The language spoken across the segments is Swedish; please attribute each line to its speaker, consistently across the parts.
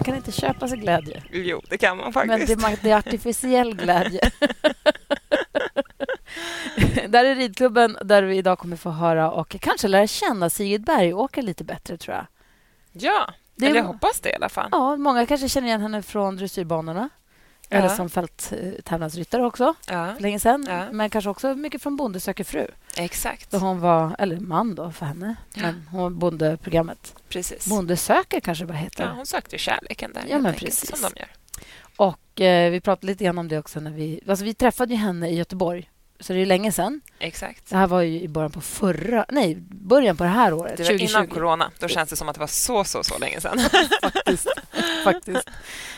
Speaker 1: Man kan inte köpa sig glädje.
Speaker 2: Jo, det kan man
Speaker 1: Men
Speaker 2: faktiskt.
Speaker 1: det, är- det är artificiell glädje. där är ridklubben där vi idag kommer få höra och kanske lära känna Sigrid Bergåker lite bättre, tror jag.
Speaker 2: Ja,
Speaker 1: Det
Speaker 2: eller jag hoppas det i alla fall.
Speaker 1: Ja, många kanske känner igen henne från dressyrbanorna.
Speaker 2: Ja.
Speaker 1: Eller som fälttävlansryttare också,
Speaker 2: Ja,
Speaker 1: för länge sedan.
Speaker 2: Ja.
Speaker 1: Men kanske också mycket från Bonde söker fru.
Speaker 2: exakt.
Speaker 1: Då hon var, eller man då för henne, men hon var bondeprogrammet.
Speaker 2: Precis.
Speaker 1: Bonde söker kanske bara heter.
Speaker 2: Ja, hon sökte kärleken där,
Speaker 1: Ja, men
Speaker 2: enkelt,
Speaker 1: precis.
Speaker 2: som de gör.
Speaker 1: Och eh, vi pratade lite grann om det också när vi... Alltså vi träffade ju henne i Göteborg. Så det är ju länge sedan.
Speaker 2: Exakt.
Speaker 1: Det här var ju i början på förra... Nej, början på det här året.
Speaker 2: Det var
Speaker 1: 2020.
Speaker 2: innan corona. Då känns det som att det var så, så, så länge sedan.
Speaker 1: faktiskt. faktiskt.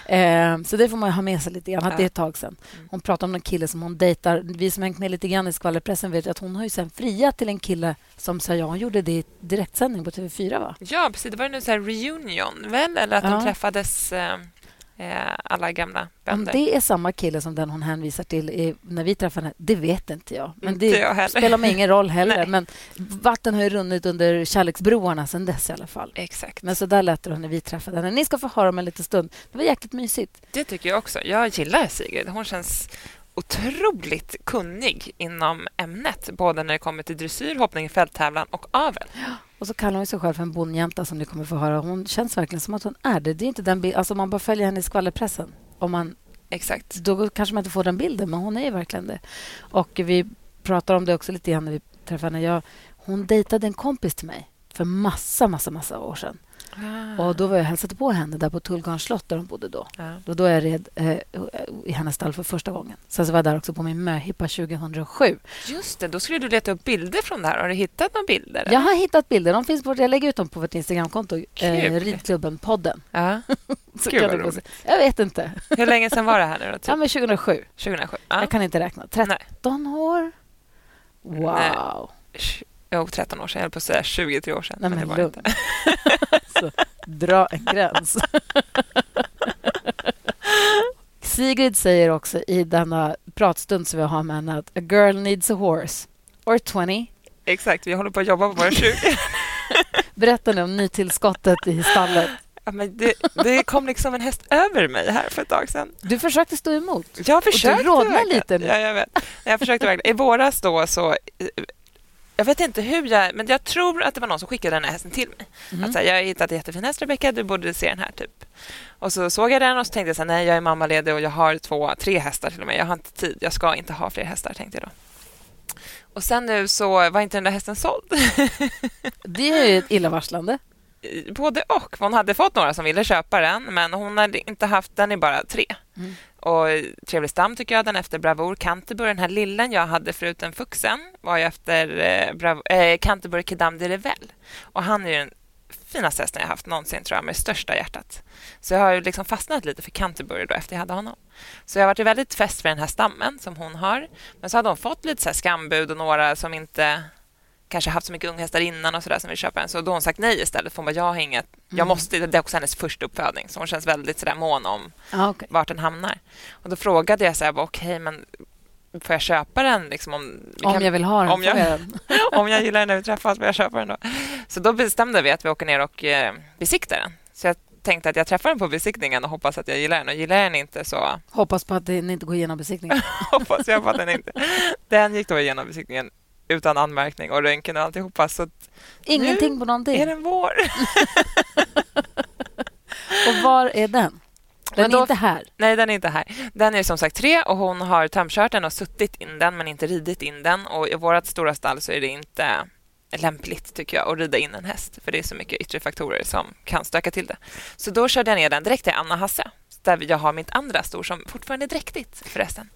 Speaker 1: Eh, så det får man ha med sig lite grann.
Speaker 2: Ja.
Speaker 1: det är ett tag sedan.
Speaker 2: Mm.
Speaker 1: Hon pratar om en kille som hon dejtar. Vi som hängt med lite grann i skvallerpressen vet att hon har ju sen friat till en kille som sa ja. Hon gjorde det i direktsändning på TV4, va?
Speaker 2: Ja, precis. Det var en reunion, väl? Eller att
Speaker 1: Ja.
Speaker 2: de träffades, eh, alla gamla
Speaker 1: Om
Speaker 2: vänner.
Speaker 1: det är samma kille som den hon hänvisar till när vi träffade henne, det vet inte jag. Men det
Speaker 2: jag
Speaker 1: spelar mig ingen roll heller.
Speaker 2: Nej.
Speaker 1: Men vatten har ju runnit under kärleksbroarna sen dess i alla fall.
Speaker 2: Exakt.
Speaker 1: Men så där lät det när vi träffade henne. Ni ska få höra om en liten stund. Det var jäkligt mysigt.
Speaker 2: Det tycker jag också. Jag gillar Sigrid. Hon känns otroligt kunnig inom ämnet, både när det kommer till dressyr, hoppning, fälttävlan och avel.
Speaker 1: Och så kallar hon sig själv för en bondjänta som ni kommer få höra. Hon känns verkligen som att hon är det. Det är inte den bild, alltså man bara följer henne i skvallerpressen. Om man,
Speaker 2: Exakt.
Speaker 1: då kanske man inte får den bilden, men hon är verkligen det. Och vi pratar om det också lite grann när vi träffade henne. Jag, hon dejtade en kompis till mig för massa, massa, massa år sedan. Och då var jag hälsade på henne där på Tullgarns slott där hon bodde då.
Speaker 2: Ja.
Speaker 1: Då, då är jag red eh, i hennes stall för första gången. Sen så var jag där också på min möhippa 2007.
Speaker 2: Just det, då skulle du leta upp bilder från det här. Har du hittat några bilder?
Speaker 1: Jag har hittat bilder. De finns på, jag lägger ut dem på vårt Instagramkonto. Eh. Ridklubben-podden.
Speaker 2: Ja.
Speaker 1: Så
Speaker 2: Gud, vad roligt.
Speaker 1: Jag vet inte.
Speaker 2: Hur länge sedan var det här nu då? Typ?
Speaker 1: Ja, men 2007.
Speaker 2: 2007? Ja.
Speaker 1: Jag kan inte räkna. 13 år? Wow.
Speaker 2: Nej. Jo, 13 år sedan. Jag höll på att säga 23 år sedan.
Speaker 1: Nej,
Speaker 2: men
Speaker 1: men
Speaker 2: det var
Speaker 1: lugn.
Speaker 2: inte.
Speaker 1: Så, dra en gräns. Sigrid säger också i denna pratstund som vi har med henne att a girl needs a horse. Or 20.
Speaker 2: Exakt, vi håller på att jobba på våra 20.
Speaker 1: Berätta nu om nytillskottet i stallet.
Speaker 2: Ja, men det, det kom liksom en häst över mig här för ett tag sedan.
Speaker 1: Du försökte stå emot.
Speaker 2: Jag försökte
Speaker 1: rodnar
Speaker 2: verkligen.
Speaker 1: lite nu.
Speaker 2: Ja, jag vet. Jag försökte verkligen. I våras då så... Jag vet inte hur jag... Men jag tror att det var någon som skickade den här hästen till mig.
Speaker 1: Mm.
Speaker 2: Att så här, jag har hittat en jättefin häst, Rebecka. Du borde se den här. typ. Och så såg jag den och så tänkte jag så här, nej, jag är mammaledig och jag har två, tre hästar till och med. Jag har inte tid. Jag ska inte ha fler hästar, tänkte jag då. Och sen nu så var inte den där hästen såld.
Speaker 1: Det är ju ett illavarslande.
Speaker 2: Både och. Hon hade fått några som ville köpa den, men hon hade inte haft den i bara tre.
Speaker 1: Mm.
Speaker 2: Och Trevlig stam tycker jag, den efter Bravour Canterbury. Den här lillen jag hade förut, den Fuxen, var ju efter eh, Bravo, eh, Canterbury Kedam de Revel. Och han är ju den finaste hästen jag haft någonsin, tror jag, med största hjärtat. Så jag har ju liksom fastnat lite för Canterbury då efter jag hade honom. Så jag har varit väldigt fäst vid den här stammen som hon har. Men så hade hon fått lite så här skambud och några som inte kanske haft så mycket unghästar innan och så där som vill köpa en. Så då har hon sagt nej istället. För hon bara, jag har inget. Jag
Speaker 1: Mm.
Speaker 2: måste. Det är också hennes första uppfödning. Så hon känns väldigt så där mån om
Speaker 1: Ja, okay.
Speaker 2: vart den hamnar. Och då frågade jag så här, okej, men får jag köpa den? Liksom om,
Speaker 1: Om
Speaker 2: kan-
Speaker 1: jag vill ha den
Speaker 2: om jag-
Speaker 1: jag den.
Speaker 2: om jag gillar den när vi träffas, får jag köpa den då? Så då bestämde vi att vi åker ner och eh, besiktar den. Så jag tänkte att jag träffar den på besiktningen och hoppas att jag gillar den. Och gillar jag den inte så
Speaker 1: Hoppas på att den inte går igenom besiktningen.
Speaker 2: hoppas jag på att den inte... Den gick då igenom besiktningen utan anmärkning och röntgen och alltihopa. Så
Speaker 1: Ingenting på någonting.
Speaker 2: är den vår.
Speaker 1: Och var är den? Den
Speaker 2: då-
Speaker 1: är inte här.
Speaker 2: Nej, den är inte här. Den är som sagt tre och hon har tömkört den och suttit in den men inte ridit in den. Och i vårt stora stall så är det inte lämpligt tycker jag att rida in en häst för det är så mycket yttre faktorer som kan stöka till det. Så då körde jag ner den direkt till Anna Hasse där jag har mitt andra stor som fortfarande är dräktigt förresten.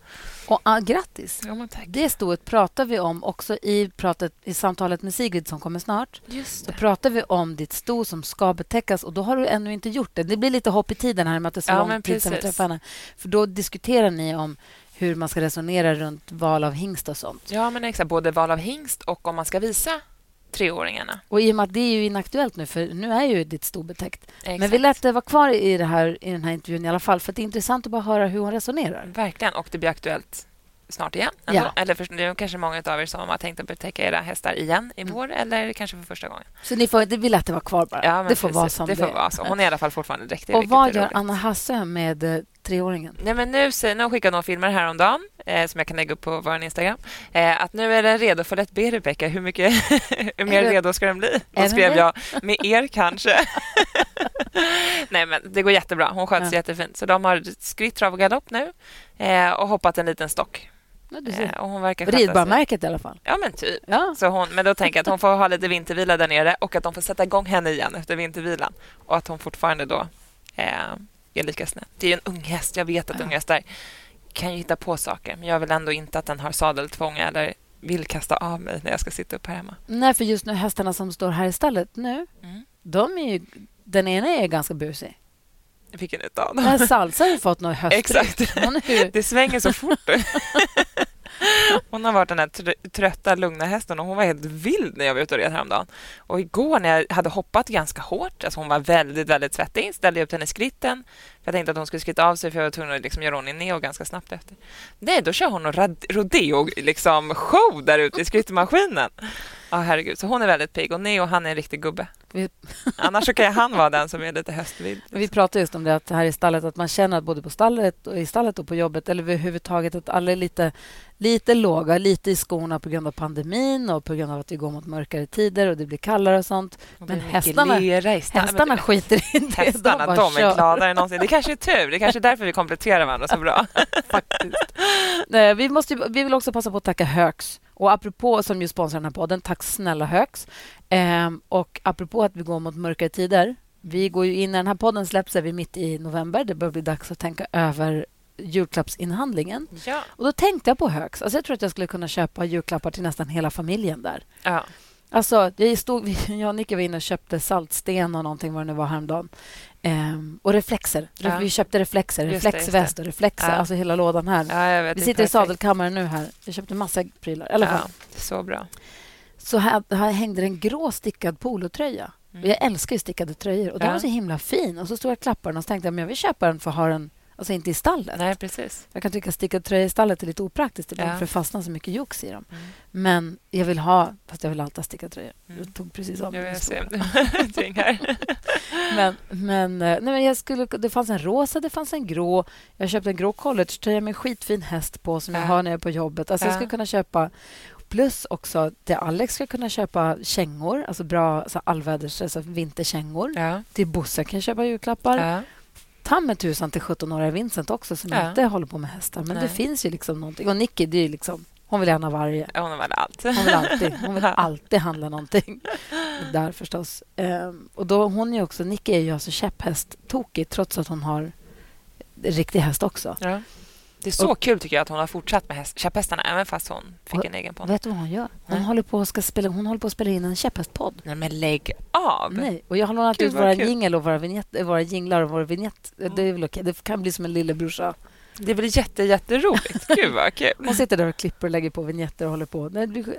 Speaker 1: Och ah, grattis!
Speaker 2: Ja.
Speaker 1: Det stoet pratar vi om också i, pratet, i samtalet med Sigrid som kommer snart.
Speaker 2: Just
Speaker 1: Då pratar vi om ditt sto som ska betäckas och då har du ännu inte gjort det. Det blir lite hopp i tiden här med att det är så
Speaker 2: Ja,
Speaker 1: lång tid sedan vi träffade henne. För då diskuterar ni om hur man ska resonera runt val av hingst och sånt.
Speaker 2: Ja, men exakt. Både val av hingst och om man ska visa treåringarna.
Speaker 1: Och i och med att det är ju inaktuellt nu, för nu är ju ditt sto betäckt.
Speaker 2: Exakt.
Speaker 1: Men vi lät det vara kvar i, det här, i den här intervjun i alla fall, för det är intressant att bara höra hur hon resonerar.
Speaker 2: Verkligen, och det blir aktuellt snart igen. Ändå.
Speaker 1: Ja.
Speaker 2: Eller för, det är kanske många av er som har tänkt att betäcka era hästar igen i
Speaker 1: Mm.
Speaker 2: vår eller kanske för första gången.
Speaker 1: Så ni får, det, vi lät det vara kvar bara.
Speaker 2: Ja,
Speaker 1: det får vara som
Speaker 2: det får vara så. Hon är i alla fall fortfarande dräktig.
Speaker 1: Och vad gör
Speaker 2: roligt.
Speaker 1: Anna Hasse med eh, treåringen?
Speaker 2: Nej, men nu, nu skickade hon filmer häromdagen eh, som jag kan lägga upp på vår Instagram. Eh, att nu är den redo för ett B, Rebecka. Hur, mycket, hur mer redo ska den bli? Då skrev
Speaker 1: det?
Speaker 2: jag med er kanske. Nej, men det går jättebra. Hon sköts
Speaker 1: Ja.
Speaker 2: jättefint. Så de har skritt, trav och galopp nu eh, och hoppat en liten stock.
Speaker 1: Ja.
Speaker 2: Eh, och hon verkar.
Speaker 1: Ridbarmärket i alla fall.
Speaker 2: Ja, men typ.
Speaker 1: Ja.
Speaker 2: Så hon, men då tänker jag att hon får ha lite vintervila där nere och att de får sätta igång henne igen efter vintervilan. Och att hon fortfarande då eh, är lika snäll. Det är ju en ung häst. Jag vet att
Speaker 1: Ja.
Speaker 2: Kan ju hitta på saker. Men jag vill ändå inte att den har sadeltvång eller vill kasta av mig när jag ska sitta upp här hemma.
Speaker 1: Nej, för just nu hästarna som står här i stallet nu,
Speaker 2: Mm.
Speaker 1: de är ju, den ena är ganska busig.
Speaker 2: Vilken utav dem?
Speaker 1: Salsa har ju fått något höstryck.
Speaker 2: Exakt.
Speaker 1: Ju,
Speaker 2: Det svänger så fort. Hon har varit den här trötta, lugna hästen och hon var helt vild när jag var ute och red häromdagen. Och igår när jag hade hoppat ganska hårt, alltså hon var väldigt, väldigt svettig, ställde jag upp henne i skritten. För jag tänkte att hon skulle skritta av sig för jag var tvungen att liksom göra hon i neo ganska snabbt efter. Nej, då kör hon någon rad- rodeo liksom, show där ute i skrittmaskinen. Ja, herregud. Så hon är väldigt pigg och Neo han är en riktig gubbe.
Speaker 1: Vi-
Speaker 2: Annars så kan han vara den som är lite höstvild.
Speaker 1: vi pratade just om det att här i stallet att man känner att både på stallet och i stallet och på jobbet eller överhuvudtaget att alla är lite, lite låga, lite i skorna på grund av pandemin och på grund av att vi går mot mörkare tider och det blir kallare och sånt.
Speaker 2: Och
Speaker 1: Men hästarna-. Hästarna skiter i det.
Speaker 2: Hästarna,
Speaker 1: bara
Speaker 2: de, är gladare än någonsin. Det kanske är tur. Det kanske är därför vi kompletterar varandra så bra.
Speaker 1: faktiskt. Nej, vi, måste, vi vill också passa på att tacka Högs. Och apropå, som ju sponsrar den här podden, tack snälla Högs. Ehm, och apropå att vi går mot mörkare tider. Vi går ju in, när den här podden släpps är vi mitt i november. Det börjar bli dags att tänka över julklappsinhandlingen.
Speaker 2: Ja.
Speaker 1: Och då tänkte jag på Högs. Alltså jag tror att jag skulle kunna köpa julklappar till nästan hela familjen där.
Speaker 2: ja.
Speaker 1: Alltså, jag, stod, jag och Nicke var inne och köpte saltsten och någonting vad det nu var häromdagen. Ehm, och reflexer.
Speaker 2: Ja.
Speaker 1: Vi köpte reflexer,
Speaker 2: Just
Speaker 1: reflexväst och reflexer.
Speaker 2: Ja.
Speaker 1: Alltså hela lådan här.
Speaker 2: ja.
Speaker 1: Vi sitter i sadelkammaren nu här. Jag köpte massa prylar. Fall.
Speaker 2: Ja, så bra.
Speaker 1: Så här, här hängde en grå stickad polotröja.
Speaker 2: Mm.
Speaker 1: Jag älskar ju stickade tröjor. Och den var så himla fin. Och så stod jag och klappade den och tänkte jag men jag vill köpa den för att ha den, alltså inte i stallet.
Speaker 2: Nej, precis.
Speaker 1: Jag kan tycka att stickad tröja i stallet är lite opraktiskt ibland
Speaker 2: Ja.
Speaker 1: för det fastnar så mycket jox i dem.
Speaker 2: Mm.
Speaker 1: Men jag vill ha, fast jag vill alltid ha stickad tröja.
Speaker 2: Mm.
Speaker 1: Jag tog precis av
Speaker 2: Jag
Speaker 1: min
Speaker 2: tvingar.
Speaker 1: Men, men, eh, nej, men jag skulle, det fanns en rosa, det fanns en grå. Jag köpte en grå collegetröja med en skitfin häst på som jag
Speaker 2: Ja.
Speaker 1: har när jag är på jobbet. Alltså Jag
Speaker 2: Ja.
Speaker 1: skulle kunna köpa... Plus också till Alex ska jag kunna köpa kängor, alltså bra alltså allväders, alltså vinterkängor.
Speaker 2: Ja.
Speaker 1: Till Bosse kan jag köpa julklappar. Ta med tusan till 17-åriga Vincent också som
Speaker 2: Ja.
Speaker 1: inte håller på med hästar. Men det
Speaker 2: Nej.
Speaker 1: finns ju liksom någonting. Och Nicky, det är ju liksom... Hon vill gärna varje.
Speaker 2: Hon väl allt.
Speaker 1: Hon vill alltid, hon vill alltid handla någonting. Där förstås. Ehm, och då, hon är också, Nicky är ju alltså käpphäst-tokig trots att hon har riktig häst också.
Speaker 2: Ja. Det är så kul tycker jag att hon har fortsatt med häst, käpphästarna även fast hon fick
Speaker 1: Och-
Speaker 2: en egen podd.
Speaker 1: Vet du vad hon gör? Hon,
Speaker 2: Nej.
Speaker 1: håller på, att ska spela, hon håller på att spela in en käpphästpodd.
Speaker 2: Nej, men lägg av!
Speaker 1: Nej. Och jag har lånat ut våra jingel och våra, vignett, våra jinglar och våra vignett. Det är väl okej. Det kan bli som en lillebrorsa.
Speaker 2: Det blir jätte, jätteroligt. Gud vad kul.
Speaker 1: Hon sitter där och klipper och lägger på vignetter och håller på.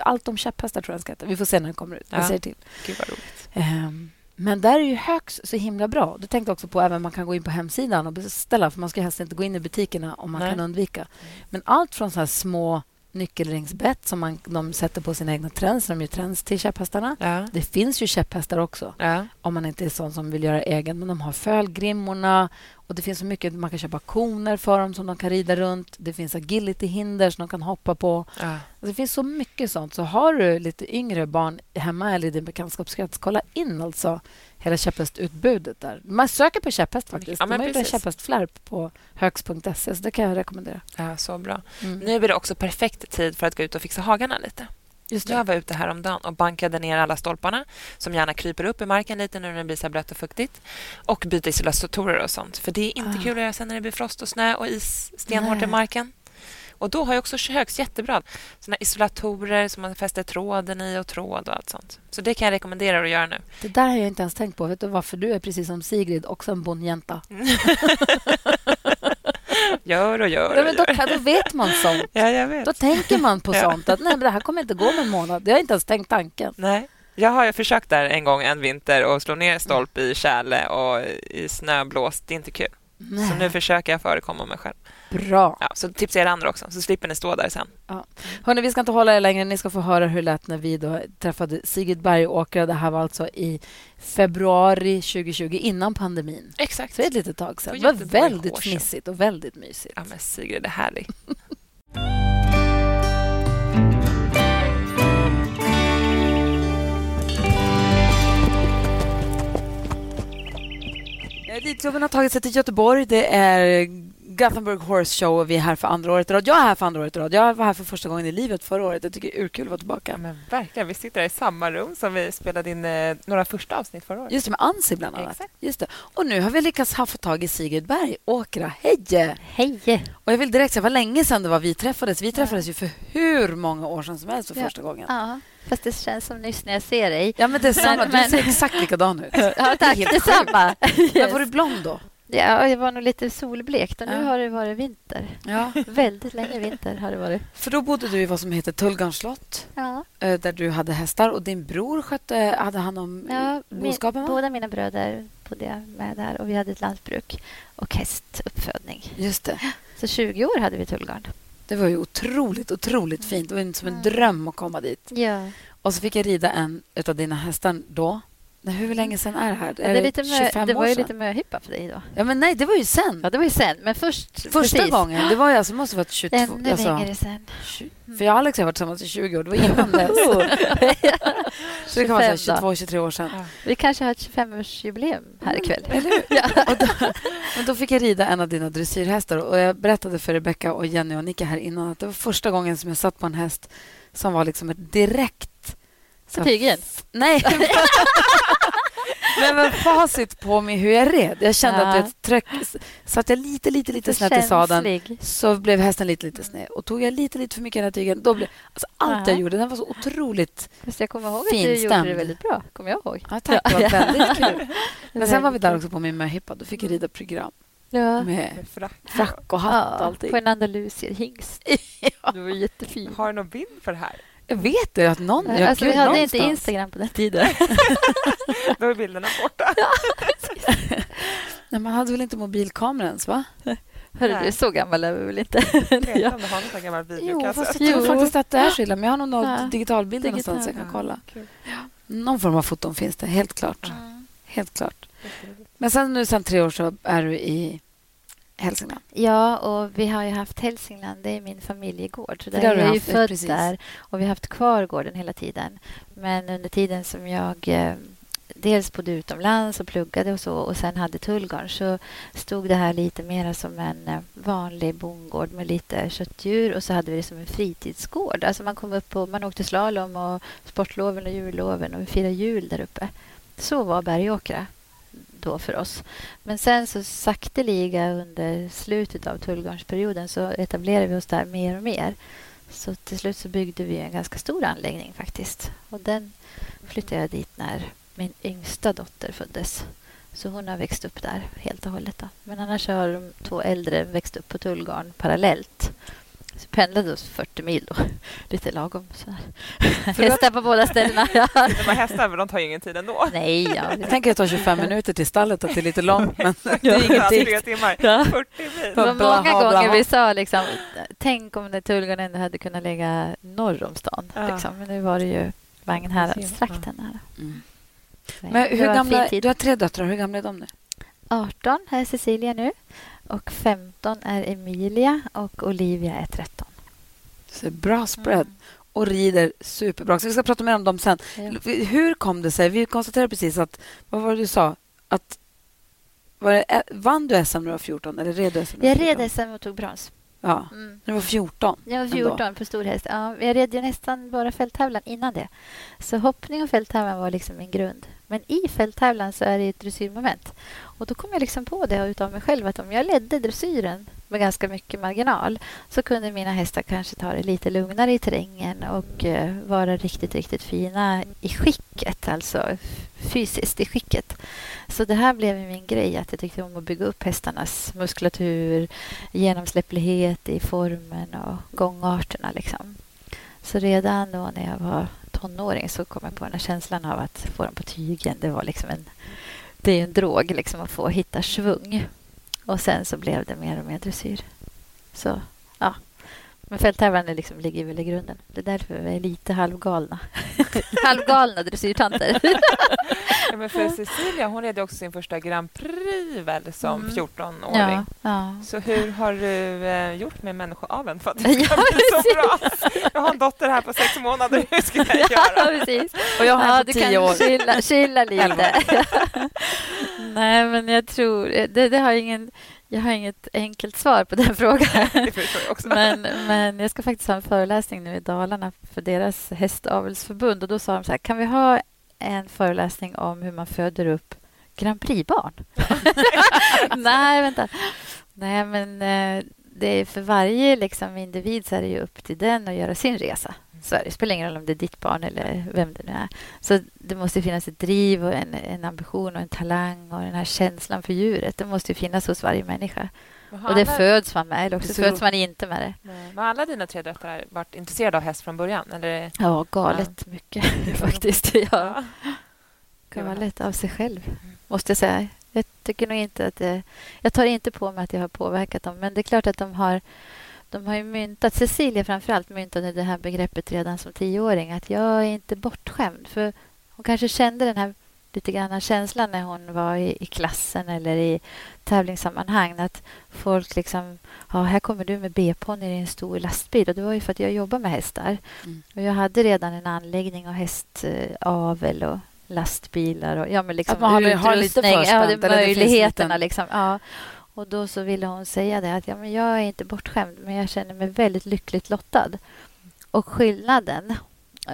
Speaker 1: Allt om käpphästar tror jag ska heta. Vi får se när den kommer ut. Jag
Speaker 2: Ja.
Speaker 1: säger till.
Speaker 2: Gud vad roligt.
Speaker 1: Ehm, men där är ju Högs så himla bra. Det tänkte jag också på även man kan gå in på hemsidan och beställa för man ska helst inte gå in i butikerna om man
Speaker 2: Nej.
Speaker 1: kan undvika. Men allt från så här små nyckelringsbett som man, de sätter på sina egna trends, de gör trends till käpphästarna.
Speaker 2: Ja.
Speaker 1: Det finns ju käpphästar också
Speaker 2: Ja.
Speaker 1: om man inte är sån som vill göra egen. Men de har fölgrimmorna och det finns så mycket. Man kan köpa koner för dem som de kan rida runt. Det finns agility-hinder som de kan hoppa på. Alltså, det finns så mycket sånt. Så har du lite yngre barn hemma eller i din bekantskapskrets, kolla in alltså hela käpphästutbudet där. Man söker på käpphäst faktiskt.
Speaker 2: Ja,
Speaker 1: De har gjort en
Speaker 2: precis.
Speaker 1: käpphästflärp på högs.se, så det kan jag rekommendera.
Speaker 2: ja, så bra.
Speaker 1: Mm.
Speaker 2: Nu är det också perfekt tid för att gå ut och fixa hagarna lite.
Speaker 1: Just det.
Speaker 2: Jag var ute häromdagen och bankade ner alla stolparna som gärna kryper upp i marken lite nu när det blir så blött och fuktigt. Och byta isolatorer och sånt. För det är inte
Speaker 1: Ah.
Speaker 2: kul att göra sen när det blir frost och snö och is stenhårt i marken. Och då har jag också högst jättebra såna isolatorer som man fäster tråden i och tråd och allt sånt. Så det kan jag rekommendera att göra nu.
Speaker 1: Det där har jag inte ens tänkt på. Vet du varför? Du är precis som Sigrid, också en bondjänta.
Speaker 2: Gör och gör och
Speaker 1: men då,
Speaker 2: gör.
Speaker 1: då vet man sånt.
Speaker 2: Ja, jag vet.
Speaker 1: Då tänker man på
Speaker 2: Ja.
Speaker 1: sånt. Att nej, men det här kommer inte gå med en månad. Jag har inte ens tänkt tanken.
Speaker 2: Nej. Jag har ju försökt där en gång en vinter och slå ner stolp i tjäle och i snöblåst. Det är inte kul. Så nu försöker jag förekomma mig själv.
Speaker 1: Bra.
Speaker 2: Ja, så tipsar jag er andra också, så slipper ni stå där sen.
Speaker 1: Hörrni, vi ska inte hålla er längre. Ni ska få höra hur det lät när vi då träffade Sigrid Bergåkra. Det här var alltså i februari 2020, innan pandemin.
Speaker 2: Exakt.
Speaker 1: Så det är ett litet tag sedan. Det var väldigt fnissigt och väldigt mysigt.
Speaker 2: Ja, men Sigrid är härlig.
Speaker 1: Eh, Elitklubben har tagit sig till Göteborg. Det är Gothenburg Horse Show och vi är här för andra året i rad. Jag är här för andra året i rad. Jag var här för första gången i livet förra året. Jag tycker det är urkul att vara tillbaka.
Speaker 2: Ja, men verkligen. Vi sitter här i samma rum som vi spelade in eh, några första avsnitt förra året.
Speaker 1: Just det, med Ansi bland annat.
Speaker 2: Exakt.
Speaker 1: Just det. Och nu har vi lyckats ha fått tag i Sigrid Bergåkra. Hej!
Speaker 3: Hej!
Speaker 1: Och jag vill direkt säga, vad länge sedan det var vi träffades. Vi träffades ju för hur många år sedan som helst för
Speaker 3: Ja.
Speaker 1: första gången.
Speaker 3: Ja, fast det känns som nyss när jag ser dig.
Speaker 1: Ja, men det är samma.
Speaker 3: Men-
Speaker 1: Du
Speaker 3: men-
Speaker 1: ser exakt likadan ut.
Speaker 3: Ja, tack.
Speaker 1: helt
Speaker 3: Detsamma.
Speaker 1: Men var du blond då?
Speaker 3: Ja, jag var nog lite solblekt och nu
Speaker 1: Ja.
Speaker 3: har det varit vinter.
Speaker 1: Ja.
Speaker 3: Väldigt länge vinter har det varit.
Speaker 1: För då bodde du i vad som heter Tullgarns slott,
Speaker 3: Ja,
Speaker 1: eh, där du hade hästar och din bror skötte, hade hand om
Speaker 3: ja min,
Speaker 1: boskapen, va?
Speaker 3: båda mina bröder bodde jag med där och vi hade ett lantbruk och hästuppfödning.
Speaker 1: Just det.
Speaker 3: Så 20 år hade vi Tullgarn.
Speaker 1: Det var ju otroligt, otroligt fint. Det var som en dröm att komma dit.
Speaker 3: Ja.
Speaker 1: Och så fick jag rida en av dina hästar då. Nej, hur länge sen är det här?
Speaker 3: Det, är lite mö,
Speaker 1: 25
Speaker 3: det var ju lite möhippa för dig då.
Speaker 1: Ja, men nej, det var ju sen.
Speaker 3: Ja, det var ju sen. Men först...
Speaker 1: Första
Speaker 3: precis.
Speaker 1: gången. Det var ju alltså, måste ha varit 22...
Speaker 3: Ännu
Speaker 1: alltså,
Speaker 3: längre sen.
Speaker 1: För jag och Alex har varit tillsammans i 20 år. Det var innan dess. Så det kan vara
Speaker 3: 25 då.
Speaker 1: 22-23 år sedan.
Speaker 3: Vi kanske har ett 25-årsjubileum här ikväll.
Speaker 1: Eller hur? Och då, men då fick jag rida en av dina dressyrhästar. Och jag berättade för Rebecca och Jenny och Nicka här innan att det var första gången som jag satt på en häst som var liksom ett direkt... så
Speaker 3: Tygren?
Speaker 1: Nej. Men med facit på mig hur jag red. Jag kände
Speaker 3: Ja.
Speaker 1: att jag tryck, satt jag lite, lite, lite snett i sadeln så blev hästen lite, lite sned. Och tog jag lite, lite för mycket i den här tygen, då blev... Alltså allt
Speaker 3: Ja.
Speaker 1: jag gjorde, den var så otroligt...
Speaker 3: Fast jag kommer ihåg att du
Speaker 1: Finstämd.
Speaker 3: gjorde det väldigt bra. Kommer jag ihåg.
Speaker 1: Ja, tack, det var
Speaker 3: Ja.
Speaker 1: väldigt kul. Men sen var vi där också på min möhippa. Då fick jag rida program
Speaker 3: Ja.
Speaker 1: med
Speaker 2: Frack.
Speaker 1: frack och hatt och
Speaker 3: Ja,
Speaker 1: allting.
Speaker 3: på en andalusier hingst. Du var jättefin.
Speaker 2: Har du någon bild för det här?
Speaker 1: Jag vet det, att någon... Ja,
Speaker 3: alltså,
Speaker 1: gud,
Speaker 3: vi hade
Speaker 1: någonstans.
Speaker 3: inte Instagram på den tiden.
Speaker 2: Då är bilderna borta.
Speaker 1: Nej, man hade väl inte mobilkamera ens, va?
Speaker 3: Hörru,
Speaker 2: Nej.
Speaker 3: du, så gammal är vi väl inte?
Speaker 2: Jag
Speaker 3: Ja.
Speaker 2: har någon gammal
Speaker 1: Jo,
Speaker 2: videokassett.
Speaker 1: fast jag tror
Speaker 3: Jo.
Speaker 1: faktiskt att det är så illa. Men jag har nog några
Speaker 3: Ja.
Speaker 1: digitalbilder
Speaker 3: Digital.
Speaker 1: någonstans jag kan kolla.
Speaker 2: Kul.
Speaker 1: Någon form av foton finns det, helt klart.
Speaker 3: Mm.
Speaker 1: Helt klart. Men sen nu sen tre år så är du i Hälsingland.
Speaker 3: Ja, och vi har ju haft Hälsingland, det är min familjegård. Så
Speaker 1: Det
Speaker 3: där
Speaker 1: har du
Speaker 3: är jag ju född
Speaker 1: precis.
Speaker 3: där och vi har haft kvar gården hela tiden. Men under tiden som jag eh, dels bodde utomlands och pluggade och så och sen hade Tullgarn så stod det här lite mer som en eh, vanlig bondgård med lite köttdjur och så hade vi det som en fritidsgård. Alltså man kom upp och man åkte slalom och sportloven och julloven och vi firade jul där uppe. Så var Bergåkra då för oss. Men sen så sakteliga under slutet av Tullgarnsperioden så etablerade vi oss där mer och mer. Så till slut så byggde vi en ganska stor anläggning faktiskt. Och den flyttade jag dit när min yngsta dotter föddes. Så hon har växt upp där helt och hållet. Då. Men annars har de två äldre växt upp på Tullgarn parallellt. Så pendlade oss 40 mil då. Lite lagom. sådär. Hästar på båda ställena. Ja.
Speaker 2: De här hästarna, men de tar ju ingen tid ändå.
Speaker 3: Nej, ja.
Speaker 1: Jag tänker att det tar 25 minuter till stallet, att det är lite långt, men det är
Speaker 2: Ja,
Speaker 1: ingenting.
Speaker 2: Timmar.
Speaker 3: Ja.
Speaker 2: 40 mil.
Speaker 3: Det var många gånger
Speaker 1: blaha.
Speaker 3: vi sa liksom, tänk om det Tullgarn ändå hade kunnat ligga norr om stan.
Speaker 2: Ja.
Speaker 3: Liksom. Men nu var det ju Vagnhäradstrakten. Här.
Speaker 1: Mm. Men hur gamla, du har tre döttrar, hur gamla är de nu?
Speaker 3: 18 är Cecilia nu och 15 är Emilia och Olivia är 13.
Speaker 1: Så bra spread. Och rider superbra. Så vi ska prata mer om dem sen.
Speaker 3: Ja.
Speaker 1: Hur kom det sig? Vi konstaterade precis att... Vad var det du sa? Att, var det, vann du SM när du var 14? Eller red SM
Speaker 3: Jag
Speaker 1: var 14?
Speaker 3: red SM och tog brons.
Speaker 1: Ja.
Speaker 3: Mm.
Speaker 1: Du var 14.
Speaker 3: Jag var
Speaker 1: ändå.
Speaker 3: 14 på stor häst. Ja, jag red ju nästan bara fälttävlan innan det. Så hoppning och fälttävlan var liksom min grund. Men i fälttävlan så är det ett dressyrmoment. Och då kom jag liksom på det utav mig själv att om jag ledde dressyren med ganska mycket marginal så kunde mina hästar kanske ta det lite lugnare i terrängen och eh, vara riktigt, riktigt fina i skicket, alltså fysiskt i skicket. Så det här blev min grej, att jag tyckte om att bygga upp hästarnas muskulatur, genomsläpplighet i formen och gångarterna. Liksom. Så redan då när jag var tonåring så kom jag på den här känslan av att få dem på tygen. Det var liksom en, det är en drog liksom att få hitta svung. Och sen så blev det mer och mer dressyr. Så ja, men fälttävlan är liksom, ligger väl i grunden. Det är därför vi är lite halvgalna. halvgalna dressyrtanter.
Speaker 2: Ja, men för Cecilia hon ju också sin första Grand Prix väl, som
Speaker 3: Mm.
Speaker 2: 14-åring.
Speaker 3: ja, ja.
Speaker 2: Så hur har du eh, gjort med människoaveln för att
Speaker 3: Ja,
Speaker 2: det ska bli så bra? Jag har en dotter här på sex månader. Hur ska jag
Speaker 3: Ja,
Speaker 2: göra?
Speaker 3: precis.
Speaker 1: Och jag har
Speaker 3: ja,
Speaker 1: på
Speaker 3: du
Speaker 1: 10
Speaker 3: kan
Speaker 1: år.
Speaker 3: Chilla, chilla lite. Nej, men jag tror... Det, det har ingen, jag har inget enkelt svar på den frågan.
Speaker 2: Jag.
Speaker 3: Men, men jag ska faktiskt ha en föreläsning nu i Dalarna för deras hästavelsförbund. Och då sa de så här, kan vi ha en föreläsning om hur man föder upp Grand Prix-barn? Nej, vänta. Nej, men eh, det är för varje liksom, individ så är det ju upp till den att göra sin resa. Så det. spelar ingen roll om det är ditt barn eller vem det nu är. Så det måste finnas ett driv och en, en ambition och en talang och den här känslan för djuret. Det måste ju finnas hos varje människa. Och det föds man med eller också
Speaker 1: så
Speaker 3: föds man inte med det.
Speaker 2: Nej, Men alla dina tre döttrar varit intresserade av häst från början? Eller?
Speaker 3: Ja, galet mycket faktiskt. Ja,
Speaker 2: Ja.
Speaker 3: galet av sig själv, måste jag säga. Jag tycker nog inte att det, Jag tar inte på mig att jag har påverkat dem, men det är klart att de har de har ju myntat, Cecilia framför allt myntade det här begreppet redan som tioåring, att jag är inte bortskämd. För hon kanske kände den här lite grann känslan när hon var i, i klassen eller i tävlingssammanhang. Att folk liksom, ja, här kommer du med B-ponny i en stor lastbil. Och det var ju för att jag jobbar med hästar.
Speaker 1: Mm.
Speaker 3: Och jag hade redan en anläggning och hästavel och lastbilar och ja, men liksom
Speaker 1: Att man har- har lite
Speaker 3: utrustning. ja, möjligheterna.
Speaker 1: liten-
Speaker 3: Liksom, ja. Och då så ville hon säga det att ja, men jag är inte bortskämd men jag känner mig väldigt lyckligt lottad. Och skillnaden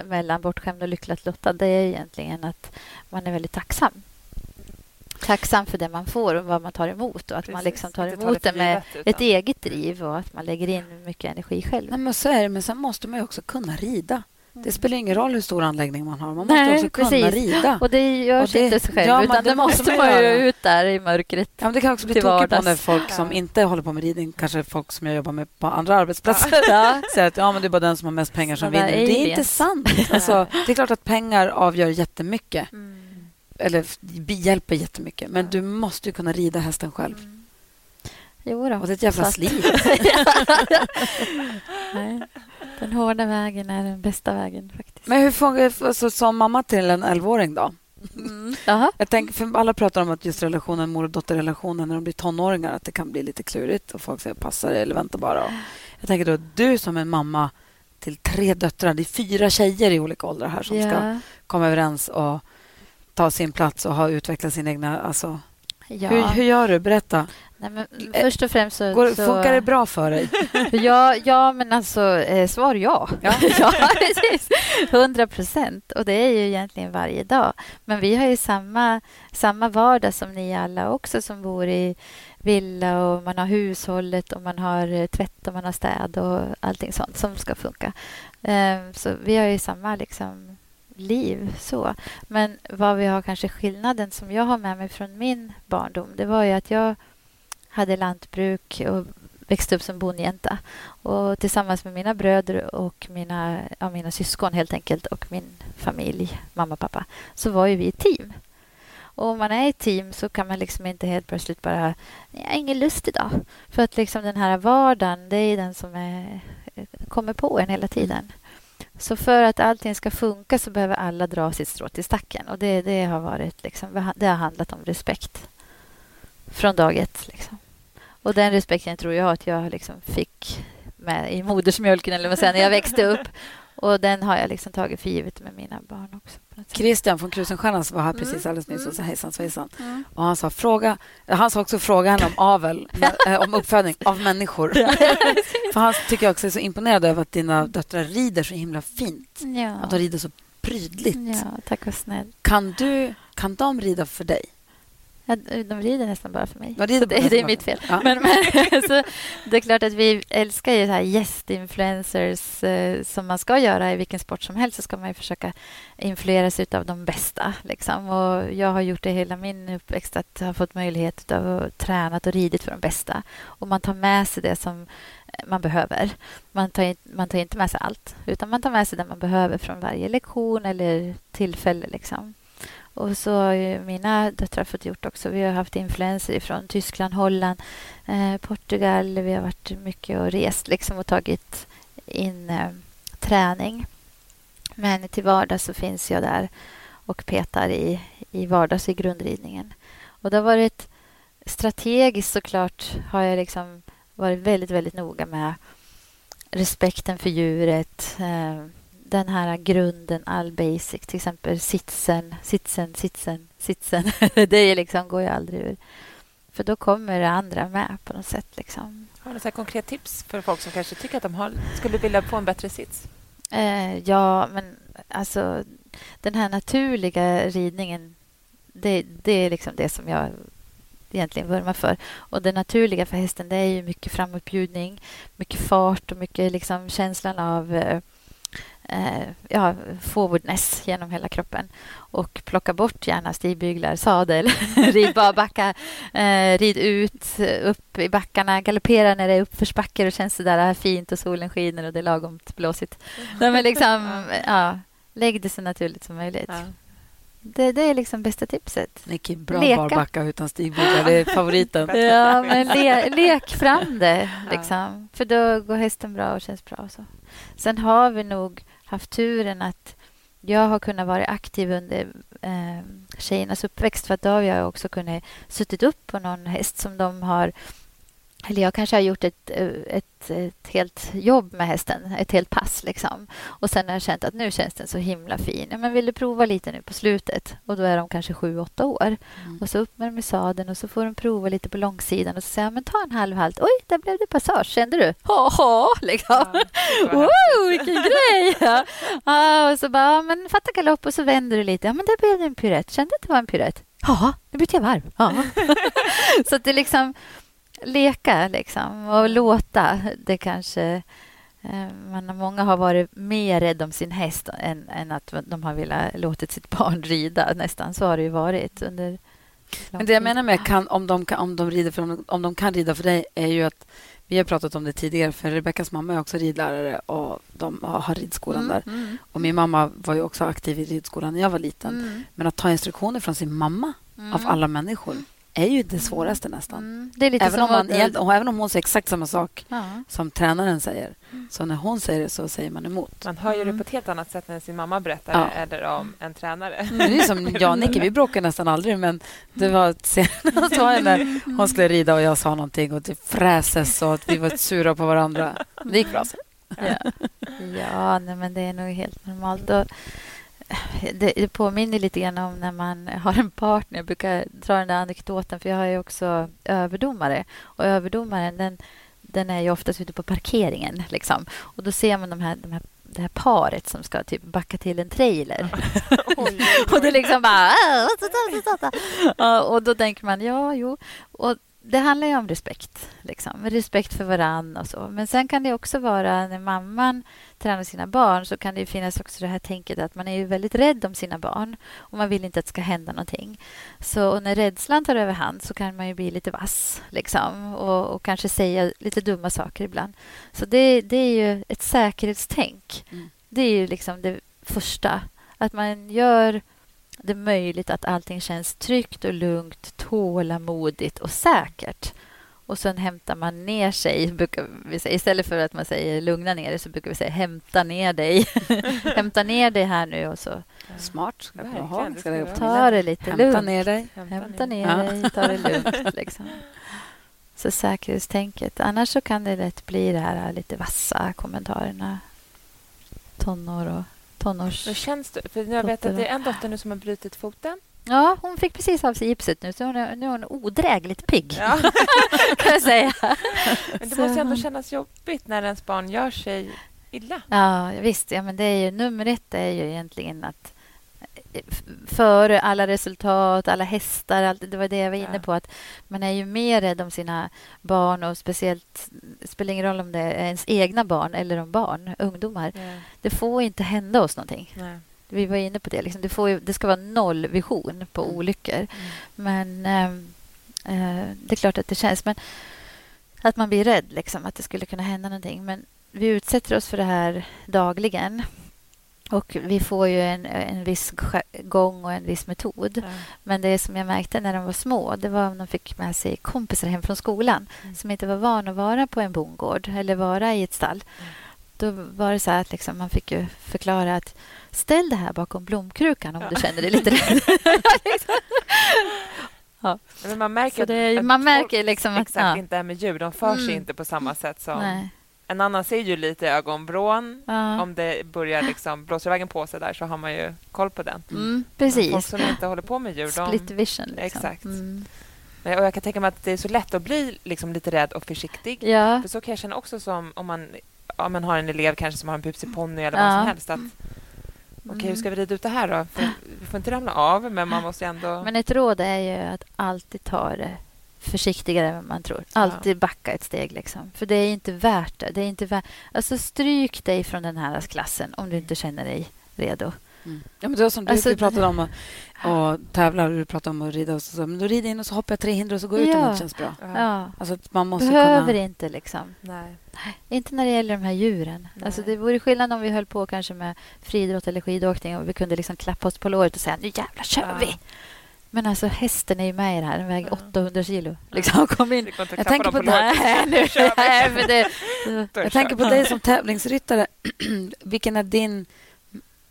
Speaker 3: mellan bortskämd och lyckligt lottad det är egentligen att man är väldigt tacksam. Tacksam för det man får och vad man tar emot och att man
Speaker 2: Precis,
Speaker 3: liksom tar emot
Speaker 2: det
Speaker 3: det med
Speaker 2: givet,
Speaker 3: ett
Speaker 2: utan-
Speaker 3: eget driv och att man lägger in mycket energi själv.
Speaker 1: Nej, men så är det. Men sen måste man ju också kunna rida. Det spelar ingen roll hur stor anläggning man har. Man måste
Speaker 3: Nej,
Speaker 1: också kunna
Speaker 3: precis.
Speaker 1: rida.
Speaker 3: Och det görs
Speaker 1: Och det-
Speaker 3: inte sig själv,
Speaker 1: ja,
Speaker 3: utan
Speaker 1: det måste man
Speaker 3: ju ut där i mörkret.
Speaker 1: Ja, men det kan också bli tokigt på när folk som inte håller på med ridning, kanske folk som jag jobbar med på andra arbetsplatser,
Speaker 3: Ja.
Speaker 1: säger att ja, men det är bara den som har mest pengar som vinner. Det är inte sant. Alltså, det är klart att pengar avgör jättemycket. Eller f- hjälper jättemycket. Men du måste ju kunna rida hästen själv.
Speaker 3: Jo då.
Speaker 1: Och det är ett jävla slit.
Speaker 3: Nej. Den hårda vägen är den bästa vägen faktiskt.
Speaker 1: Men hur får, alltså, som mamma till en 11-åring då?
Speaker 3: Mm.
Speaker 1: Jag tänker, för alla pratar om att just relationen, mor och dotterrelationen när de blir tonåringar, att det kan bli lite klurigt och folk säger passa dig eller vänta bara. Jag tänker då, du som är mamma till tre döttrar, det är fyra tjejer i olika åldrar här som ska
Speaker 3: Ja.
Speaker 1: komma överens och ta sin plats och ha utvecklat sin egna... Alltså,
Speaker 3: Ja.
Speaker 1: hur, hur gör du? Berätta.
Speaker 3: Nej, men först och främst så...
Speaker 1: Går,
Speaker 3: så
Speaker 1: Funkar det bra för dig?
Speaker 3: Ja, ja men alltså eh, svar ja.
Speaker 1: Ja.
Speaker 3: ja, precis. 100 procent. Och det är ju egentligen varje dag. Men vi har ju samma, samma vardag som ni alla också som bor i villa och man har hushållet och man har eh, tvätt och man har städ och allting sånt som ska funka. Eh, så vi har ju samma liksom liv så. Men vad vi har kanske skillnaden som jag har med mig från min barndom det var ju att jag hade lantbruk och växte upp som bondjänta. Och tillsammans med mina bröder och mina, ja, mina syskon helt enkelt och min familj, mamma och pappa, så var ju vi ett team. Och om man är ett team så kan man liksom inte helt plötsligt bara, jag har ingen lust idag. För att liksom den här vardagen, det är den som är, kommer på en hela tiden. Så för att allting ska funka så behöver alla dra sitt strå till stacken. Och det, det har varit liksom, det har handlat om respekt. Från dag ett. Liksom. Och den respekten tror jag att jag liksom fick med i modersmjölken eller vad säger, när jag växte upp. Och den har jag liksom tagit för givet med mina barn också.
Speaker 1: Christian från Krusenstjernan var här precis alldeles nyss och sa hejsan svejsan. Och han sa, fråga, han sa också fråga henne om avel, eh, om uppfödning av människor. För han tycker jag också är så imponerad över att dina döttrar rider så himla fint. Att de
Speaker 3: Ja.
Speaker 1: rider så prydligt.
Speaker 3: ja, tack vad snäll.
Speaker 1: Kan, du, kan de rida för dig?
Speaker 3: Ja, de rider nästan bara för mig.
Speaker 1: De rider
Speaker 3: det, det är mitt fel.
Speaker 1: Ja.
Speaker 3: Men, men, så, det är klart att vi älskar ju här gästinfluencers eh, som man ska göra i vilken sport som helst. Så ska man försöka influeras av de bästa. Liksom. Och jag har gjort det hela min uppväxt att ha fått möjlighet av att träna och ridit för de bästa. Och man tar med sig det som man behöver. Man tar, in- man tar inte med sig allt, utan man tar med sig det man behöver från varje lektion eller tillfälle. Liksom. Och så har ju mina döttrar fått gjort också. Vi har haft influenser från Tyskland, Holland, eh, Portugal. Vi har varit mycket och rest liksom, och tagit in eh, träning. Men till vardags så finns jag där och petar i, i vardags i grundridningen. Och det har varit strategiskt såklart har jag liksom varit väldigt, väldigt noga med respekten för djuret. Eh, den här grunden, all basic, till exempel sitsen, sitsen, sitsen, sitsen. det liksom, går ju aldrig ur. För då kommer det andra med på något sätt. Liksom.
Speaker 2: Har du ett konkret tips för folk som kanske tycker att de har, skulle vilja få en bättre sits?
Speaker 3: Eh, ja, men alltså den här naturliga ridningen det, det är liksom det som jag egentligen vurmar för. Och det naturliga för hästen det är ju mycket framåtbjudning, mycket fart och mycket liksom känslan av eh, ja, forwardness genom hela kroppen. Och plocka bort gärna stigbyglar, sadel, rid bara backa, eh, rid ut, upp i backarna, galoppera när det är uppförsbackar och känns så där fint och solen skiner och det är lagom blåsigt. Nej, men liksom, ja, lägg det så naturligt som möjligt.
Speaker 2: Ja.
Speaker 3: Det, det är liksom bästa tipset.
Speaker 1: Nicky, bra
Speaker 3: Leka.
Speaker 1: barbacka utan stigbyglar. Det är favoriten.
Speaker 3: Ja, men le, lek fram det. Liksom. För då går hästen bra och känns bra. Och så. Sen har vi nog haft turen att jag har kunnat vara aktiv under eh, tjejernas uppväxt. För att då har jag också kunnat suttit upp på någon häst som de har... Eller jag kanske har gjort ett, eh, ett, ett helt jobb med hästen, ett helt pass. Liksom. Och sen har jag känt att nu känns den så himla fin. Ja, men vill du prova lite nu på slutet? Och då är de kanske sju, åtta år. Och så upp med dem i sadeln och så får de prova lite på långsidan och så säger jag, men ta en halv halt. Oj, där blev det passage. Kände du? Ha, ha, liksom. Wow, vilken grej! Ja. Ja, och så bara, ja, men fatta galopp och så vänder du lite. Ja, men där blev det en piruett. Kände att det var en piruett? Ja, nu bytte jag varv. Ja. så det liksom leka liksom och låta. Det kanske... eh, Men många har varit mer rädda om sin häst än, än att de har velat låtit sitt barn rida. Nästan så har det ju varit under
Speaker 1: Men det jag menar med kan, om, de kan, om, de rider för, om, de kan rida för dig är ju att vi har pratat om det tidigare, för Rebeckas mamma är också ridlärare och de har, ridskolan där.
Speaker 3: Mm.
Speaker 1: Och Min mamma var ju också aktiv i ridskolan när jag var liten.
Speaker 3: Mm.
Speaker 1: Men att ta instruktioner från sin mamma av alla människor är ju det svåraste nästan.
Speaker 3: Mm. Det är lite
Speaker 1: Även,
Speaker 3: som
Speaker 1: om man,
Speaker 3: att-
Speaker 1: egent- och även om hon säger exakt samma sak
Speaker 3: Ja.
Speaker 1: som tränaren säger. Så när hon säger det så säger man emot.
Speaker 2: Man hör ju det på ett helt annat sätt när sin mamma berättar
Speaker 1: Ja.
Speaker 2: eller om en tränare.
Speaker 1: Det är som jag och Nicky, vi bråkar nästan aldrig men det var senast var när hon skulle rida och jag sa någonting och det fräses och att vi var sura på varandra. Men Det gick bra sen.
Speaker 3: Ja, ja nej, men det är nog helt normalt. Och det, det påminner lite grann om när man har en partner. Jag brukar dra den där anekdoten, för jag har ju också överdomare. Och överdomaren, den, den är ju oftast ute på parkeringen. Liksom. Och då ser man de här, de här, det här paret som ska typ backa till en trailer. och det är liksom bara... Ja, och då tänker man, ja, jo. Och det handlar ju om respekt. Liksom. Respekt för varann och så. Men sen kan det också vara när mamman tränar sina barn så kan det finnas också det här tänket att man är ju väldigt rädd om sina barn och man vill inte att det ska hända någonting. Så när rädslan tar överhand så kan man ju bli lite vass liksom, och, och kanske säga lite dumma saker ibland. Så det, det är ju ett säkerhetstänk.
Speaker 1: Mm.
Speaker 3: Det är ju liksom det första. Att man gör det möjligt att allting känns tryggt och lugnt, tålamodigt och säkert. Och sen hämtar man ner sig. Brukar vi säga. Istället för att man säger lugna ner dig så brukar vi säga hämta ner dig. hämta ner dig här nu och så
Speaker 1: Smart. Ska jag ha. Ska jag
Speaker 3: ta det lite
Speaker 1: Hämta
Speaker 3: lugnt.
Speaker 1: ner dig.
Speaker 3: Hämta ner
Speaker 1: Ja.
Speaker 3: dig, ta det lugnt. Liksom. Så säkerhetstänket. Annars så kan det lätt bli det här lite vassa kommentarerna. tonår och tonårs...
Speaker 2: Hur känns det? För jag vet att det är en dotter nu som har brutit foten.
Speaker 3: Ja, hon fick precis av sig gipset nu, så hon är, nu är hon odrägligt pigg,
Speaker 2: Ja.
Speaker 3: kan jag säga.
Speaker 2: Men det
Speaker 3: Så-
Speaker 2: måste ju ändå kännas jobbigt när ens barn gör sig illa.
Speaker 3: Ja, visst. Ja, men det är ju, nummer ett är ju egentligen att eh, före alla resultat, alla hästar, allt, det var det jag var inne
Speaker 2: Ja.
Speaker 3: på. att Man är ju mer rädd om sina barn och speciellt, det spelar ingen roll om det är ens egna barn eller om barn, ungdomar. Det får inte hända oss någonting.
Speaker 2: Nej.
Speaker 3: Vi var inne på det. Liksom. Det, ju, det ska vara nollvision på
Speaker 2: Mm.
Speaker 3: olyckor. Men ehm, eh, det är klart att det känns. Men att man blir rädd liksom, att det skulle kunna hända någonting. Men vi utsätter oss för det här dagligen. Och vi får ju en, en viss gång och en viss metod.
Speaker 2: Ja.
Speaker 3: Men det som jag märkte när de var små, det var om de fick med sig kompisar hem från skolan
Speaker 2: Mm.
Speaker 3: som inte var vana att vara på en bondgård eller vara i ett stall.
Speaker 2: Mm.
Speaker 3: Då var det så att liksom, man fick ju förklara att ställ det här bakom blomkrukan om
Speaker 2: Ja.
Speaker 3: du känner dig lite rädd.
Speaker 2: Men man märker,
Speaker 3: det
Speaker 2: att- att
Speaker 3: man
Speaker 2: folk
Speaker 3: märker liksom att...
Speaker 2: exakt
Speaker 3: ja.
Speaker 2: inte är med djur. De för sig
Speaker 3: Mm.
Speaker 2: inte på samma sätt som...
Speaker 3: Nej.
Speaker 2: En annan ser ju lite i ögonvrån.
Speaker 3: Ja.
Speaker 2: Om det börjar liksom blåsa ivägen på sig där så har man ju koll på den.
Speaker 3: Mm,
Speaker 2: Men Folk
Speaker 3: precis.
Speaker 2: som inte håller på med djur,
Speaker 3: Split
Speaker 2: de...
Speaker 3: vision. Liksom.
Speaker 2: Exakt.
Speaker 3: Mm.
Speaker 2: Men- Och jag kan tänka mig att det är så lätt att bli liksom lite rädd och försiktig.
Speaker 3: Ja.
Speaker 2: För så kan jag känna också som om man, om man har en elev kanske som har en busig ponny eller vad
Speaker 3: Ja.
Speaker 2: som helst. Att, Okej, hur
Speaker 3: Mm.
Speaker 2: ska vi rida ut det här då? För vi får inte ramla av, men man måste ändå...
Speaker 3: Men ett råd är ju att alltid ta det försiktigare än man tror. Alltid backa ett steg. Liksom. För det är inte värt det. det är inte värt... Alltså stryk dig från den här klassen om du inte känner dig redo.
Speaker 4: Mm. Ja, men det var som du,
Speaker 3: Alltså,
Speaker 4: vi pratade om att och tävla och du pratade om att rida. Och så, men då rider jag in och så hoppar jag tre hinder och så går jag ut om det känns bra.
Speaker 2: Ja.
Speaker 4: Alltså, man måste
Speaker 3: Behöver
Speaker 4: kunna...
Speaker 3: inte liksom.
Speaker 2: Nej.
Speaker 3: Inte när det gäller de här djuren.
Speaker 2: Nej.
Speaker 3: Alltså det vore skillnad om vi höll på kanske med friidrott eller skidåkning och vi kunde liksom klappa oss på låret och säga nu jävlar kör
Speaker 2: Ja.
Speaker 3: vi. Men alltså hästen är ju med i det här. Den väger
Speaker 2: Ja.
Speaker 3: 800 kilo. Liksom, kom in. Jag tänker på. Nu,
Speaker 2: vi.
Speaker 3: nej, för det,
Speaker 4: Jag tänker på dig som tävlingsryttare. Vilken är din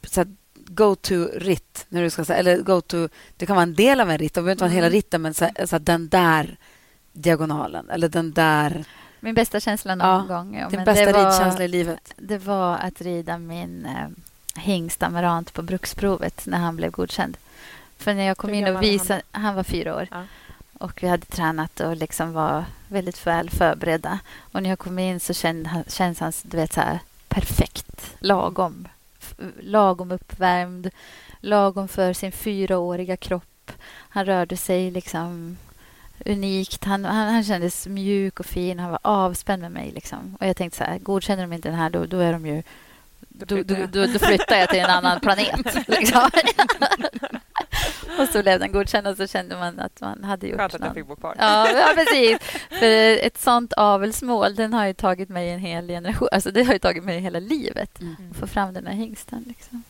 Speaker 4: så här, go-to-ritt? När du ska säga, eller go-to, det kan vara en del av en ritt, det behöver inte vara hela ritten, men så, så den där diagonalen eller den där...
Speaker 3: min bästa känsla någon
Speaker 4: Ja,
Speaker 3: gång. Ja,
Speaker 4: din bästa ridkänsla i livet.
Speaker 3: Det var att rida min eh, hingst Amarant på bruksprovet när han blev godkänd. För när jag kom
Speaker 2: Hur
Speaker 3: in och
Speaker 2: var han
Speaker 3: visade... Han var fyra år.
Speaker 2: Ja.
Speaker 3: Och vi hade tränat och liksom var väldigt väl förberedda. Och när jag kom in så kände, känns han du vet, så här, perfekt. Lagom. Lagom uppvärmd. Lagom för sin fyraåriga kropp. Han rörde sig liksom unikt. Han, han, han kändes mjuk och fin. Han var avspänd med mig. Liksom. Och jag tänkte så här, godkänner de inte den här då, då är de ju då, då,
Speaker 2: flyttar jag.
Speaker 3: då, då flyttar jag till en annan planet. Liksom. Och så blev den godkänd och så kände man att man hade gjort
Speaker 2: Skönt att jag
Speaker 3: någon-
Speaker 2: fick bo kvar.
Speaker 3: Ja, ja, precis. För ett sånt avelsmål, den har ju tagit mig en hel generation. Alltså det har ju tagit mig hela livet
Speaker 4: Mm.
Speaker 3: att få fram den här hingsten. Liksom.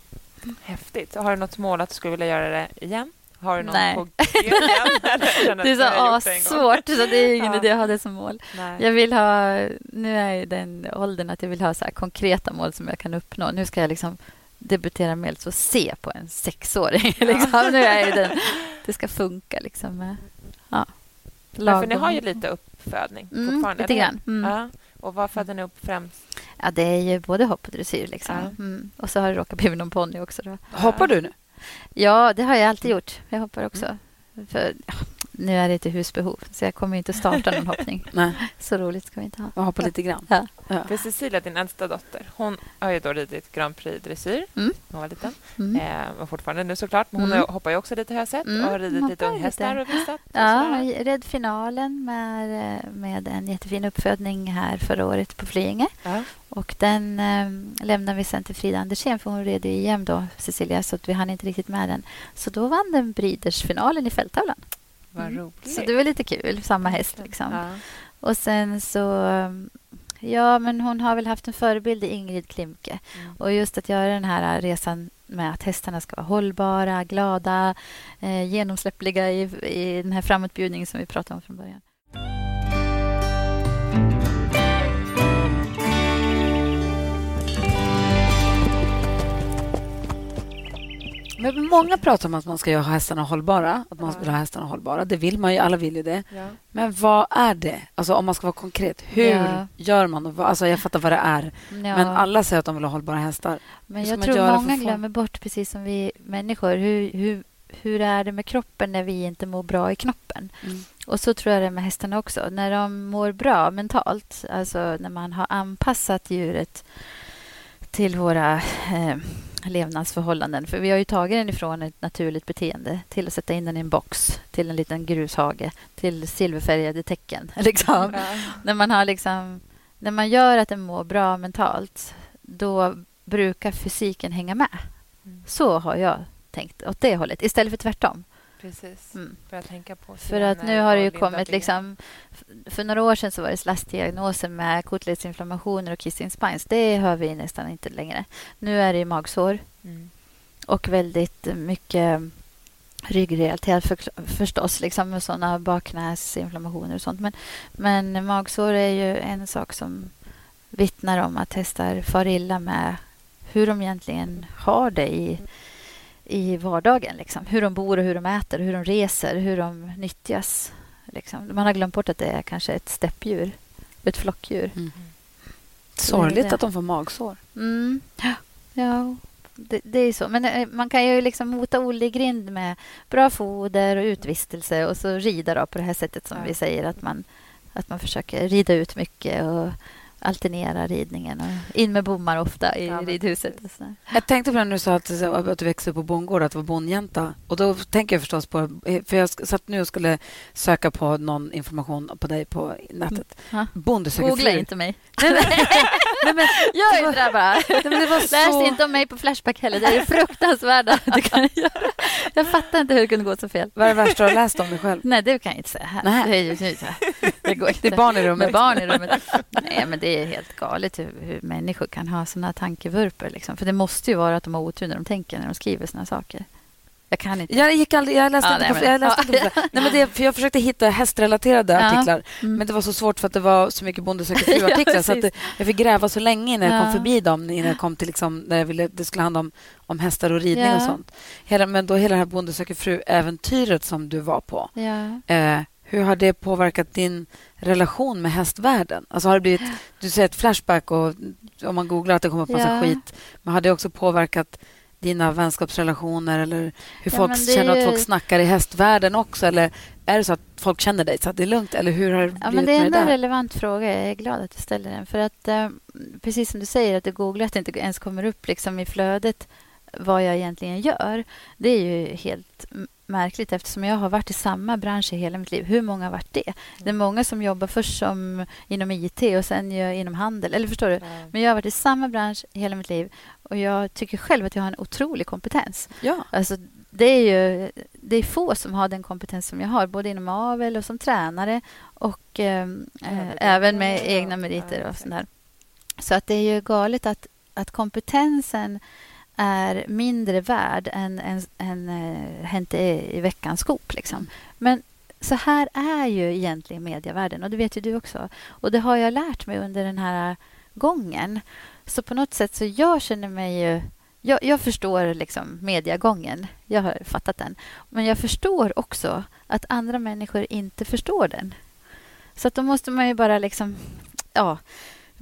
Speaker 2: Häftigt. Har du något mål att du skulle vilja göra det igen? Har du någon
Speaker 3: Nej.
Speaker 2: på igen?
Speaker 3: Det är så
Speaker 2: gång?
Speaker 3: svårt så det är ingen
Speaker 2: Ja.
Speaker 3: idé att ha det som mål.
Speaker 2: Nej.
Speaker 3: Jag vill ha, nu är jag i den åldern att jag vill ha så här konkreta mål som jag kan uppnå. Nu ska jag liksom debutera med så se på en sexåring. Liksom. Nu är den, det ska funka liksom. med- Ja.
Speaker 2: Men för ni har ju lite uppfödning
Speaker 3: Mm,
Speaker 2: fortfarande.
Speaker 3: lite grann. Mm.
Speaker 2: Ja. Och vad födde ni upp främst?
Speaker 3: Ja, det är ju både hopp och dressyr. Liksom.
Speaker 2: Ja.
Speaker 3: Mm. Och så har det råkat bli någon ponny också. Då.
Speaker 4: Hoppar du nu?
Speaker 3: Ja, det har jag alltid gjort. Jag hoppar också. För, ja, nu är det till husbehov, så jag kommer inte starta någon hoppning.
Speaker 4: Nej,
Speaker 3: Så roligt ska vi inte ha.
Speaker 4: jag hoppar lite grann.
Speaker 3: Ja.
Speaker 4: Ja.
Speaker 2: För Cecilia, din äldsta dotter, hon har ju då ridit Grand Prix dressyr
Speaker 3: Mm.
Speaker 2: när hon var liten.
Speaker 3: Mm.
Speaker 2: Eh, och fortfarande nu såklart. Men hon
Speaker 3: Mm.
Speaker 2: hoppar ju också lite har jag sett
Speaker 3: Mm,
Speaker 2: och har ridit lite unghästar och visat. och
Speaker 3: Ja, red finalen med, med en jättefin uppfödning här förra året på Flyinge.
Speaker 2: Ja.
Speaker 3: Och den eh, lämnade vi sen till Frida Andersén för hon red i EM då, Cecilia, så att vi hann inte riktigt med den. Så då vann den Breeders-finalen i fälttävlan.
Speaker 2: Vad
Speaker 3: Mm.
Speaker 2: roligt.
Speaker 3: Så det var lite kul, samma häst liksom.
Speaker 2: Ja.
Speaker 3: Och sen så... Ja, men hon har väl haft en förebild i Ingrid Klimke.
Speaker 2: Mm.
Speaker 3: Och just att göra den här resan med att hästarna ska vara hållbara, glada, eh, genomsläppliga i, i den här framåtbjudningen som vi pratade om från början.
Speaker 4: Men
Speaker 1: många pratar om att man ska göra hästarna hållbara. Att man vill ha hästarna hållbara. Det vill man ju. Alla vill ju det.
Speaker 2: Ja.
Speaker 1: Men vad är det? Alltså om man ska vara konkret. Hur
Speaker 3: Ja.
Speaker 1: gör man? Alltså jag fattar vad det är.
Speaker 3: Ja.
Speaker 1: Men alla säger att de vill ha hållbara hästar.
Speaker 3: Men jag tror många glömmer bort, precis som vi människor, hur, hur, hur är det med kroppen när vi inte mår bra i knoppen?
Speaker 1: Mm.
Speaker 3: Och så tror jag det är med hästarna också. När de mår bra mentalt, alltså när man har anpassat djuret till våra eh, levnadsförhållanden. För vi har ju tagit den ifrån ett naturligt beteende till att sätta in den i en box, till en liten grushage, till silverfärgade tecken. Liksom. När man har liksom, när man gör att den mår bra mentalt, då brukar fysiken hänga med.
Speaker 2: Mm.
Speaker 3: Så har jag tänkt, åt det hållet, istället för tvärtom.
Speaker 2: Precis.
Speaker 3: Mm.
Speaker 2: Börja tänka på
Speaker 3: För att nu har det ju kommit liksom... För några år sedan så var det slastdiagnoser med kotletsinflammationer och kissing spines. Det hör vi nästan inte längre. Nu är det ju magsår
Speaker 2: Mm.
Speaker 3: och väldigt mycket ryggrelaterat för, förstås, liksom med sådana bakknäsinflammationer och sånt. Men, men magsår är ju en sak som vittnar om att hästar far illa med hur de egentligen har det i, i vardagen. Liksom. Hur de bor och hur de äter, hur de reser, hur de nyttjas. Liksom. Man har glömt bort att det är kanske ett steppdjur, ett flockdjur.
Speaker 1: Sorgligt
Speaker 3: det.
Speaker 1: att de får magsår.
Speaker 3: Mm. Ja, det, det är så. Men eh, man kan ju liksom mota Olle i grind med bra foder och utvistelse och så rida då på det här sättet som
Speaker 2: Ja.
Speaker 3: vi säger att man, att man försöker rida ut mycket och alternera ridningen och in med bommar ofta i
Speaker 2: Ja,
Speaker 3: ridhuset. Och sådär.
Speaker 1: Jag tänkte på det när du sa att, att du växte upp på bondgård, att du var bondjänta. Och då tänker jag förstås på... För jag satt nu och skulle söka på någon information på dig på nätet.
Speaker 3: Ja.
Speaker 1: Bonde söker
Speaker 3: Googla
Speaker 1: fru.
Speaker 3: inte mig.
Speaker 1: Nej, men,
Speaker 3: Jag är inte där bara.
Speaker 1: nej, men det var
Speaker 3: Läs
Speaker 1: så...
Speaker 3: inte om mig på Flashback heller. Det är fruktansvärda du kan göra. Jag fattar inte hur det kunde gå så fel.
Speaker 1: Vad är det värsta du har läst om dig själv?
Speaker 3: Nej, det kan jag inte säga här.
Speaker 1: Nej.
Speaker 3: Det, är ju, det går inte.
Speaker 1: Det är barn i rummet.
Speaker 3: Med barn i rummet. Nej, men det är helt galet hur, hur människor kan ha såna tankevurper. Liksom. För det måste ju vara att de har otur när de tänker, när de skriver såna saker. Jag kan inte.
Speaker 1: Jag gick aldrig... Jag läste
Speaker 3: Ja,
Speaker 1: inte
Speaker 3: nej,
Speaker 1: på...
Speaker 3: men-
Speaker 1: Jag, läste
Speaker 3: Ja.
Speaker 1: inte nej, men det, för jag försökte hitta hästrelaterade
Speaker 3: Ja.
Speaker 1: artiklar.
Speaker 3: Mm.
Speaker 1: Men det var så svårt för att det var så mycket Bonde söker fru-artiklar. Så det, jag fick gräva så länge innan jag kom förbi dem. Innan jag kom till liksom, när jag ville, det skulle handla om, om hästar och ridning och sånt. Hela, men då hela det här Bonde söker fru-äventyret som du var på. Eh, hur har det påverkat din relation med hästvärlden? Alltså har det blivit, du säger ett flashback och om man googlar att det kommer upp massa skit. Men har det också påverkat dina vänskapsrelationer eller hur
Speaker 3: Ja,
Speaker 1: folk
Speaker 3: det
Speaker 1: känner
Speaker 3: är
Speaker 1: att
Speaker 3: ju-
Speaker 1: folk snackar i hästvärlden också? Eller är det så att folk känner dig så att det är lugnt? Eller hur har det
Speaker 3: Ja, men det är
Speaker 1: det
Speaker 3: en
Speaker 1: där?
Speaker 3: relevant fråga. Jag är glad att du ställer den. För att eh, precis som du säger, att du googlar att det inte ens kommer upp liksom i flödet vad jag egentligen gör. Det är ju helt märkligt eftersom jag har varit i samma bransch i hela mitt liv. Hur många har varit det? Det är många som jobbar först som inom IT och sen inom handel. Eller förstår du? Men jag har varit i samma bransch i hela mitt liv och jag tycker själv att jag har en otrolig kompetens.
Speaker 1: Ja.
Speaker 3: Alltså, det är ju det är få som har den kompetens som jag har, både inom avel och som tränare och eh, eh, även med
Speaker 2: Ja,
Speaker 3: egna
Speaker 2: ja,
Speaker 3: meriter och sånt där. Så att det är ju galet att, att kompetensen är mindre värd än, än, än äh, hänt i, i veckans skop. Liksom. Men så här är ju egentligen medievärlden och det vet ju du också. Och det har jag lärt mig under den här gången. Så på något sätt så jag känner mig ju... Jag, jag förstår liksom mediegången. Jag har fattat den. Men jag förstår också att andra människor inte förstår den. Så att då måste man ju bara liksom... Ja,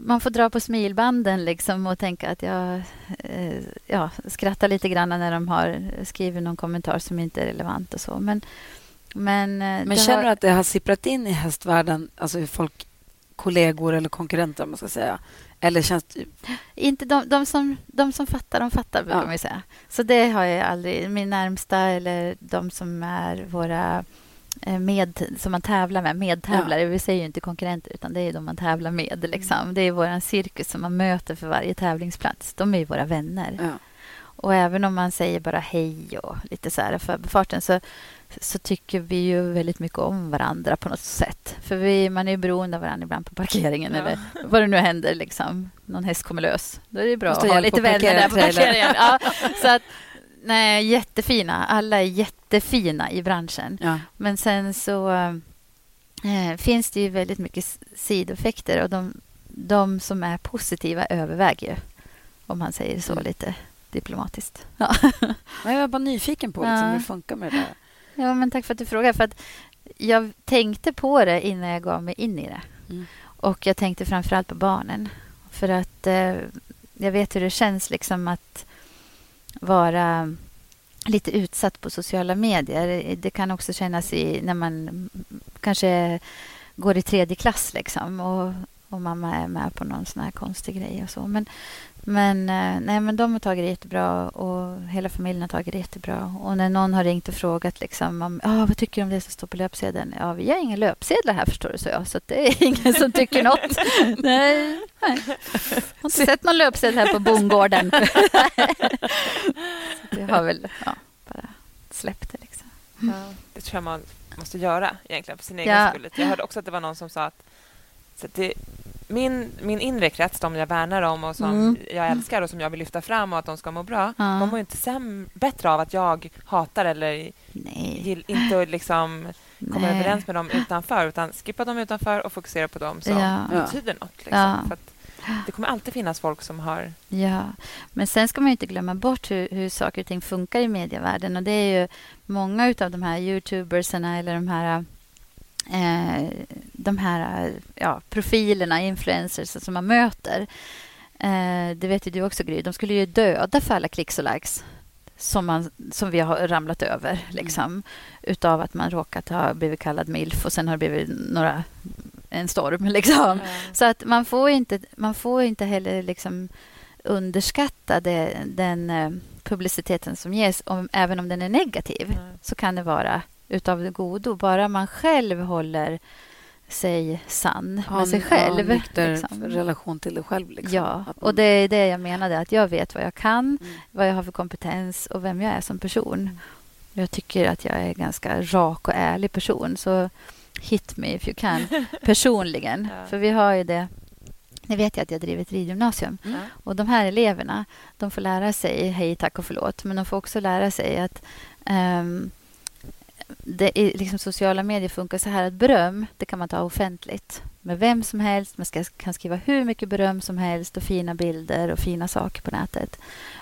Speaker 3: man får dra på smilbanden liksom och tänka att jag eh, ja, skrattar lite grann när de har skrivit någon kommentar som inte är relevant och så. Men, men, eh,
Speaker 1: Men känner du att det har sipprat in i hästvärlden, alltså hur folk, kollegor eller konkurrenter, om man ska säga? Eller känns det...
Speaker 3: Inte de, de, som, de som fattar, de fattar, brukar
Speaker 1: Ja.
Speaker 3: man säga. Så det har jag aldrig... Min närmsta eller de som är våra med, som man tävlar med, medtävlare. Vi säger ju inte konkurrenter, utan det är de man tävlar med. Liksom. Det är vår cirkus som man möter för varje tävlingsplats. De är ju våra vänner.
Speaker 1: Ja.
Speaker 3: Och även om man säger bara hej och lite så här förbifarten så, så tycker vi ju väldigt mycket om varandra på något sätt. För vi, man är ju beroende av varandra ibland på parkeringen
Speaker 2: Ja.
Speaker 3: eller vad det nu händer. Liksom. Någon häst kommer lös. Då är det bra
Speaker 1: Måste
Speaker 3: att ha lite vänner där på parkeringen. Ja, så att, nej, jättefina. Alla är jättefina i branschen.
Speaker 1: Ja.
Speaker 3: Men sen så eh, finns det ju väldigt mycket sidoeffekter och de, de som är positiva överväger ju. Om man säger så
Speaker 1: Mm.
Speaker 3: lite diplomatiskt. Ja.
Speaker 4: Men jag var bara nyfiken på liksom,
Speaker 3: Ja.
Speaker 4: hur det funkar med det där.
Speaker 3: ja, men tack för att du frågar. För att jag tänkte på det innan jag gav mig in i det.
Speaker 4: Mm.
Speaker 3: Och jag tänkte framförallt på barnen. För att eh, jag vet hur det känns liksom att vara lite utsatt på sociala medier. Det kan också kännas i när man kanske går i tredje klass liksom och, och mamma är med på någon sån här konstig grej och så. Men, men, eh, nej, men de har tagit det jättebra och hela familjen har tagit det jättebra. Och när någon har ringt och frågat liksom om, ah, vad tycker du om det som står på löpsedeln? Ja, vi har inga löpsedlar här förstår du, så jag. Så det är ingen som tycker något. nej, nej. Jag har inte sett någon löpsedel här på bondgården. så det har väl ja, bara släppt det liksom.
Speaker 2: Ja, det tror jag man måste göra egentligen för sin egen
Speaker 3: Ja.
Speaker 2: skull. Jag hörde också att det var någon som sa att, så att det, min, min inre krets, de jag värnar om och som
Speaker 3: Mm.
Speaker 2: jag älskar och som jag vill lyfta fram och att de ska må bra,
Speaker 3: Ja.
Speaker 2: de mår ju inte säm- bättre av att jag hatar eller gill, inte liksom kommer
Speaker 3: nej.
Speaker 2: överens med dem utanför utan skippa dem utanför och fokusera på dem som
Speaker 3: Ja.
Speaker 2: Betyder något. Liksom.
Speaker 3: Ja.
Speaker 2: Det kommer alltid finnas folk som har...
Speaker 3: Ja, men sen ska man ju inte glömma bort hur, hur saker och ting funkar i medievärlden. Och det är ju många av de här youtubersarna eller de här, eh, de här ja, profilerna, influencers som man möter. Eh, det vet ju du också, Gry. De skulle ju döda för alla klicks och likes som, man, som vi har ramlat över. Liksom, Utav att man råkat ha blivit kallad milf och sen har det blivit några, en storm. Liksom. Så att man får inte, man får inte heller liksom underskatta det, den eh, publiciteten som ges, om, även om den är negativ.
Speaker 2: Nej.
Speaker 3: Så kan det vara utav det godo. Bara man själv håller sig sann
Speaker 4: Ha
Speaker 3: med sig
Speaker 4: ha
Speaker 3: själv.
Speaker 4: en nykter
Speaker 3: liksom.
Speaker 4: relation till dig själv. Liksom.
Speaker 3: Ja,
Speaker 4: man-
Speaker 3: och det är det jag menade. Att jag vet vad jag kan,
Speaker 4: Mm.
Speaker 3: vad jag har för kompetens och vem jag är som person.
Speaker 4: Mm.
Speaker 3: Jag tycker att jag är en ganska rak och ärlig person. Så hit me if you can, personligen.
Speaker 2: Ja.
Speaker 3: För vi har ju det... Ni vet ju att jag driver ett ridgymnasium.
Speaker 2: Ja.
Speaker 3: Och de här eleverna, de får lära sig hej, tack och förlåt. Men de får också lära sig att ehm, det är, liksom sociala medier funkar så här att beröm, det kan man ta offentligt. Med vem som helst. Man ska, kan skriva hur mycket beröm som helst och fina bilder och fina saker på nätet.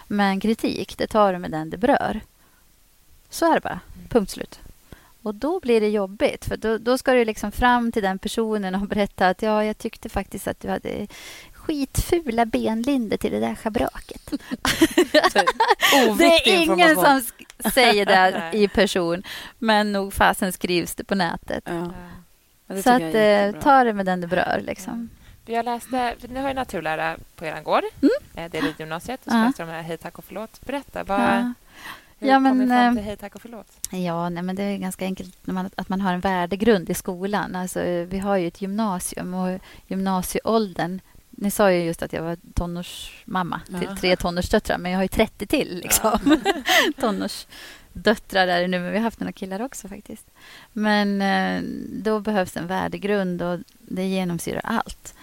Speaker 3: Men kritik, det tar du med den det berör. Så är det bara. Punkt slut. Och då blir det jobbigt. För då, då ska du liksom fram till den personen och berätta att ja, jag tyckte faktiskt att du hade skitfula benlinder till det där schabraket. Det
Speaker 4: Oviktig
Speaker 3: är ingen som säger det i person. Men nog fasen skrivs det på nätet.
Speaker 4: Ja.
Speaker 2: Ja.
Speaker 3: Så att eh, ta det med den det berör. Liksom.
Speaker 2: Jag läste, för ni har ju naturlära på er gård. Eh, Det är ridgymnasiet. Och så
Speaker 3: Mm. Ja.
Speaker 2: läste de här Hej, tack och förlåt. Berätta, vad,
Speaker 3: Ja.
Speaker 2: hur
Speaker 3: Ja,
Speaker 2: kom
Speaker 3: men,
Speaker 2: ni fram
Speaker 3: eh,
Speaker 2: till Hej, tack och förlåt?
Speaker 3: Ja, nej, men det är ganska enkelt när man, att man har en värdegrund i skolan. Alltså, vi har ju ett gymnasium och gymnasieåldern. Ni sa ju just att jag var tonårsmamma till
Speaker 4: Ja.
Speaker 3: tre tonårsdöttrar, men jag har ju 30 till. Liksom. Tonårsdöttrar är det nu, men vi har haft några killar också faktiskt. Men eh, då behövs en värdegrund och det genomsyrar allt.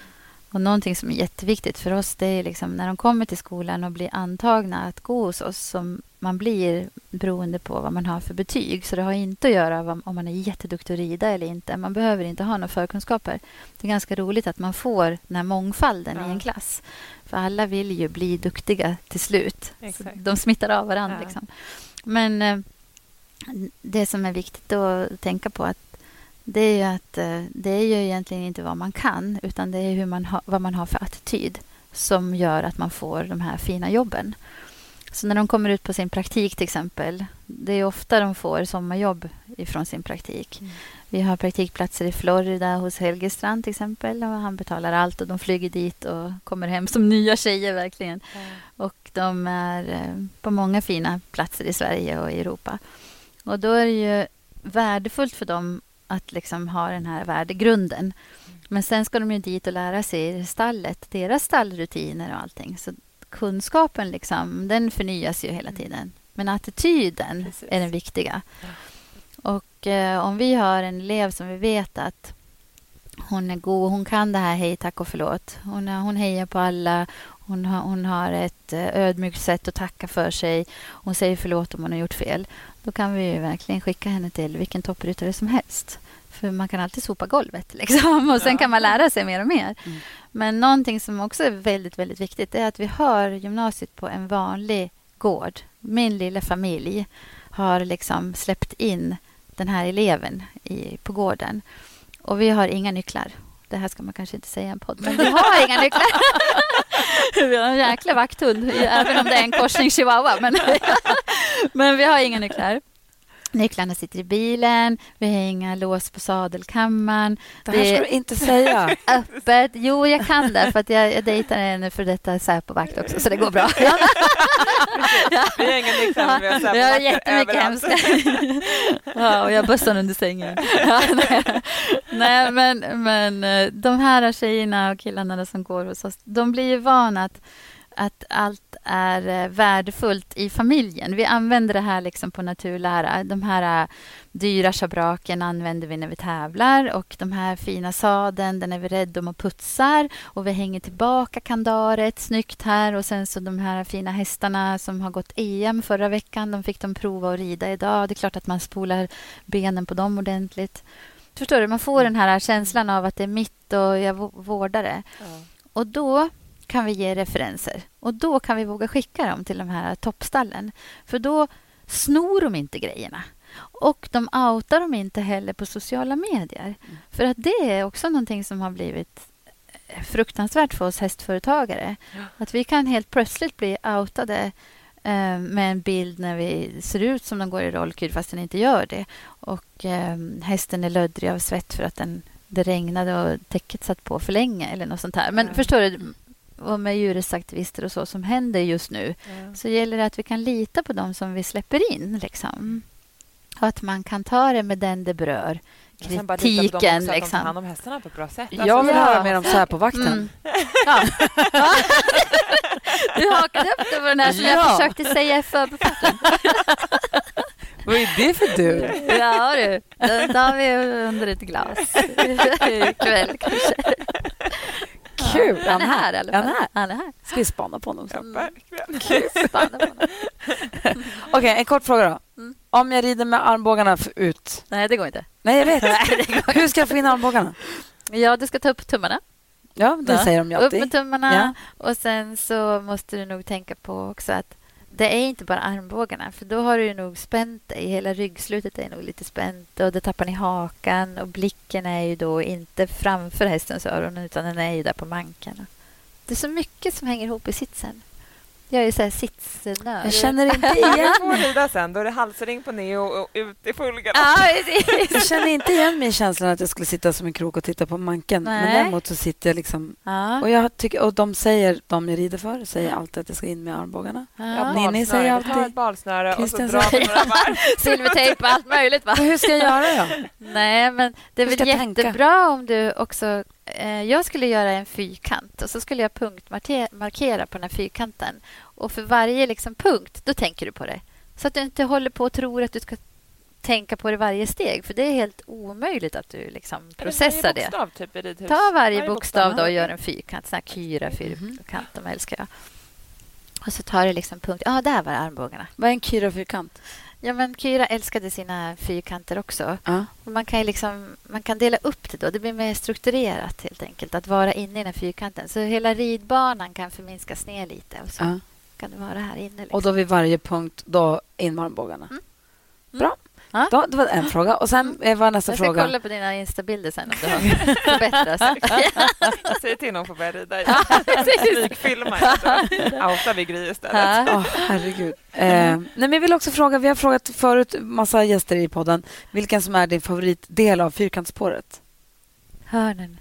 Speaker 3: Och någonting som är jätteviktigt för oss det är liksom när de kommer till skolan och blir antagna att gå hos oss som man blir beroende på vad man har för betyg. Så det har inte att göra om man är jätteduktig att rida eller inte. Man behöver inte ha några förkunskaper. Det är ganska roligt att man får den här mångfalden
Speaker 2: Ja.
Speaker 3: i en klass. För alla vill ju bli duktiga till slut. De smittar av varandra.
Speaker 2: Ja.
Speaker 3: Liksom. Men eh, det som är viktigt att tänka på att det är ju att eh, det är ju egentligen inte vad man kan utan det är hur man ha, vad man har för attityd som gör att man får de här fina jobben. Så när de kommer ut på sin praktik till exempel, det är ofta de får sommarjobb ifrån sin praktik.
Speaker 2: Mm.
Speaker 3: Vi har praktikplatser i Florida hos Helge Strand till exempel och han betalar allt och de flyger dit och kommer hem som nya tjejer verkligen. Och de är eh, på många fina platser i Sverige och i Europa. Och då är det ju värdefullt för dem att liksom ha den här värdegrunden. Men sen ska de ju dit och lära sig stallet, deras stallrutiner och allting. Så kunskapen liksom, den förnyas ju hela tiden. Men attityden
Speaker 2: Precis.
Speaker 3: är den viktiga. Och eh, om vi har en elev som vi vet att hon är god, hon kan det här hej, tack och förlåt. Hon, hon hejar på alla, hon har, hon har ett eh, ödmjukt sätt att tacka för sig. Hon säger förlåt om hon har gjort fel. Då kan vi verkligen skicka henne till vilken toppryttare som helst. För man kan alltid sopa golvet liksom. Och sen
Speaker 2: Ja.
Speaker 3: kan man lära sig mer och mer.
Speaker 4: Mm.
Speaker 3: Men någonting som också är väldigt, väldigt viktigt är att vi har gymnasiet på en vanlig gård. Min lilla familj har liksom släppt in den här eleven i, på gården. Och vi har inga nycklar. Det här ska man kanske inte säga i en podd, men vi har inga nycklar. vi har en jäkla vakthund, även om det är en korsning chihuahua. Men, men vi har inga nycklar. Nycklarna sitter i bilen, vi har inga lås på sadelkammaren.
Speaker 1: Det här ska du inte säga.
Speaker 3: öppet. Jo, jag kan det, för att jag, jag dejtar en för detta Säpovakt också, så det går bra.
Speaker 2: Vi har ingen nycklar, vi har
Speaker 3: Jag har jättemycket
Speaker 2: överallt.
Speaker 3: hemska. ja, och jag har bössan under sängen. Ja, nej. nej, men, men eh, de här tjejerna och killarna som går hos oss, de blir ju vana att, att allt är eh, värdefullt i familjen. Vi använder det här liksom på naturlära. De här eh, dyra schabraken använder vi när vi tävlar och de här fina sadeln, den är vi rädda om och putsar och vi hänger tillbaka kandaret snyggt här och sen så de här fina hästarna som har gått EM förra veckan, de fick de prova att rida idag. Det är klart att man spolar benen på dem ordentligt. Förstår du? Man får den här känslan av att det är mitt och jag vå- vårdar det. Och då kan vi ge referenser. Och då kan vi våga skicka dem till de här toppstallen. För då snor de inte grejerna. Och de outar dem inte heller på sociala medier. För att det är också någonting som har blivit eh, fruktansvärt för oss hästföretagare. Att vi kan helt plötsligt bli outade eh, med en bild när vi ser ut som de går i rollkur fast den inte gör det. Och eh, hästen är löddrig av svett för att den, det regnade och täcket satt på för länge eller något sånt här. Men
Speaker 2: Ja.
Speaker 3: förstår du? Och med djurrättsaktivister och så som händer just nu så gäller det att vi kan lita på dem som vi släpper in. Liksom. Och att man kan ta det med den det berör.
Speaker 2: Och sen bara på dem
Speaker 3: Kritiken.
Speaker 2: också, att de tar
Speaker 3: Liksom.
Speaker 2: hand om hästarna på ett bra sätt.
Speaker 1: Jag vill
Speaker 3: Ja.
Speaker 1: höra mer om Säpovakten.
Speaker 3: Mm. Ja. Ja. Du hakade upp det på den här som
Speaker 1: Ja.
Speaker 3: jag försökte säga i förbifarten.
Speaker 1: Vad är det för du?
Speaker 3: Ja du, den tar vi under ett glas ikväll kanske.
Speaker 1: Kul.
Speaker 3: Han är här i alla
Speaker 1: Han
Speaker 3: fall.
Speaker 1: är här.
Speaker 3: Han är här.
Speaker 1: Ska vi spana på honom
Speaker 2: Ja,
Speaker 1: sen?
Speaker 2: verkligen.
Speaker 3: På honom.
Speaker 1: Okej, en kort fråga då.
Speaker 3: Mm.
Speaker 1: Om jag rider med armbågarna ut.
Speaker 3: Nej, det går inte.
Speaker 1: Nej, jag vet. Hur ska jag få in armbågarna?
Speaker 3: Ja, du ska ta upp tummarna.
Speaker 1: Ja, det
Speaker 3: Ja.
Speaker 1: säger de ju
Speaker 3: Upp
Speaker 1: alltid.
Speaker 3: med tummarna.
Speaker 1: Ja.
Speaker 3: Och sen så måste du nog tänka på också att det är inte bara armbågarna, för då har du ju nog spänt dig. Hela ryggslutet är nog lite spänt och det tappar ni hakan och blicken är ju då inte framför hästens öron utan den är ju där på manken. Det är så mycket som hänger ihop i sitsen. Jag är ju så här sitsnörd.
Speaker 1: Jag känner inte igen
Speaker 2: får rida sen. Då är det halsring på Neo och ut i full galopp.
Speaker 1: Jag känner inte igen mig i känslan att jag skulle sitta som en krok och titta på manken. Men
Speaker 3: Nej.
Speaker 1: däremot så sitter jag liksom...
Speaker 3: Ja.
Speaker 1: Och, jag tycker, och de säger, de jag rider för, säger alltid att jag ska in med armbågarna.
Speaker 2: Ja.
Speaker 1: Ninni säger alltid-
Speaker 2: ett balsnöre och så drar
Speaker 1: säger-
Speaker 2: några varv.
Speaker 3: Silvertejp och allt möjligt va?
Speaker 1: Men hur ska jag göra då?
Speaker 3: Nej, men det är väl
Speaker 1: jag tänka?
Speaker 3: jättebra om du också... Eh, jag skulle göra en fyrkant och så skulle jag punktmarkera på den här fyrkanten. Och för varje liksom, punkt, då tänker du på det. Så att du inte håller på och tror att du ska tänka på det varje steg. För det är helt omöjligt att du liksom processar det.
Speaker 2: bokstav, typ.
Speaker 3: Ta varje,
Speaker 2: Varje
Speaker 3: bokstav då
Speaker 2: bokstav.
Speaker 3: och gör en fyrkant. Sån här kyra fyrkant, de älskar jag. Och så tar du liksom punkt. Ja, ah, där var armbågarna.
Speaker 1: Vad är en kyrafyrkant?
Speaker 3: Ja, men Kyra älskade sina fyrkanter också.
Speaker 1: Ja.
Speaker 3: Och man, kan liksom, man kan dela upp det då. Det blir mer strukturerat helt enkelt. Att vara inne i den fyrkanten. Så hela ridbanan kan förminskas ner lite. Och så
Speaker 1: Ja.
Speaker 3: kan du vara här inne. Liksom.
Speaker 1: Och då vid varje punkt, då in med armbågarna.
Speaker 3: Mm.
Speaker 1: Bra. Då, det var en fråga. Och sen eh, var nästa
Speaker 3: jag ska
Speaker 1: fråga.
Speaker 3: kolla på dina instabilder sen om du har förbättrats.
Speaker 2: Säg till när hon får börja rida.
Speaker 3: Precis.
Speaker 2: Smygfilma. Outar vi Gry istället.
Speaker 1: Åh, herregud. Eh, nej, men jag vill också fråga, vi har frågat förut massa gäster i podden vilken som är din favoritdel av fyrkantsspåret.
Speaker 3: Hörnen.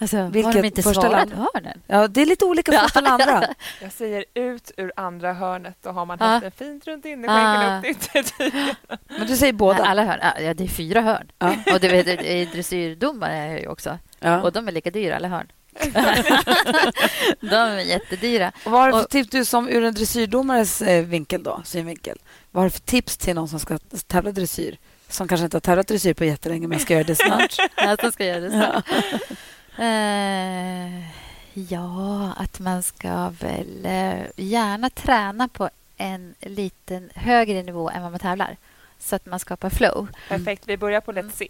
Speaker 3: Alltså, har
Speaker 1: Vilket
Speaker 3: de inte
Speaker 1: första
Speaker 3: svarat
Speaker 1: land?
Speaker 3: hörnen?
Speaker 1: Ja, det är lite olika för första och andra.
Speaker 2: Jag säger ut ur andra hörnet. Då har man
Speaker 3: Ja.
Speaker 2: hästen fint runt innerskänken
Speaker 3: Ah.
Speaker 2: upp till yttertygen.
Speaker 1: Men du säger båda.
Speaker 3: Alla hörn. Ja, det är fyra hörn.
Speaker 1: Ja.
Speaker 3: Och du vet, det är dressyrdomare är jag ju också.
Speaker 1: Ja.
Speaker 3: Och de är lika dyra, alla hörn. de är jättedyra.
Speaker 1: Och vad har du för tips, du som ur en dressyrdomares eh, vinkel då, synvinkel, vad har du för tips till någon som ska tävla dressyr? Som kanske inte har tävlat dressyr på jättelänge men ska göra det snart.
Speaker 3: De ska göra det så. Eh, ja, att man ska väl eh, gärna träna på en liten högre nivå än vad man tävlar. Så att man skapar flow.
Speaker 2: Perfekt. Vi börjar på lätt C.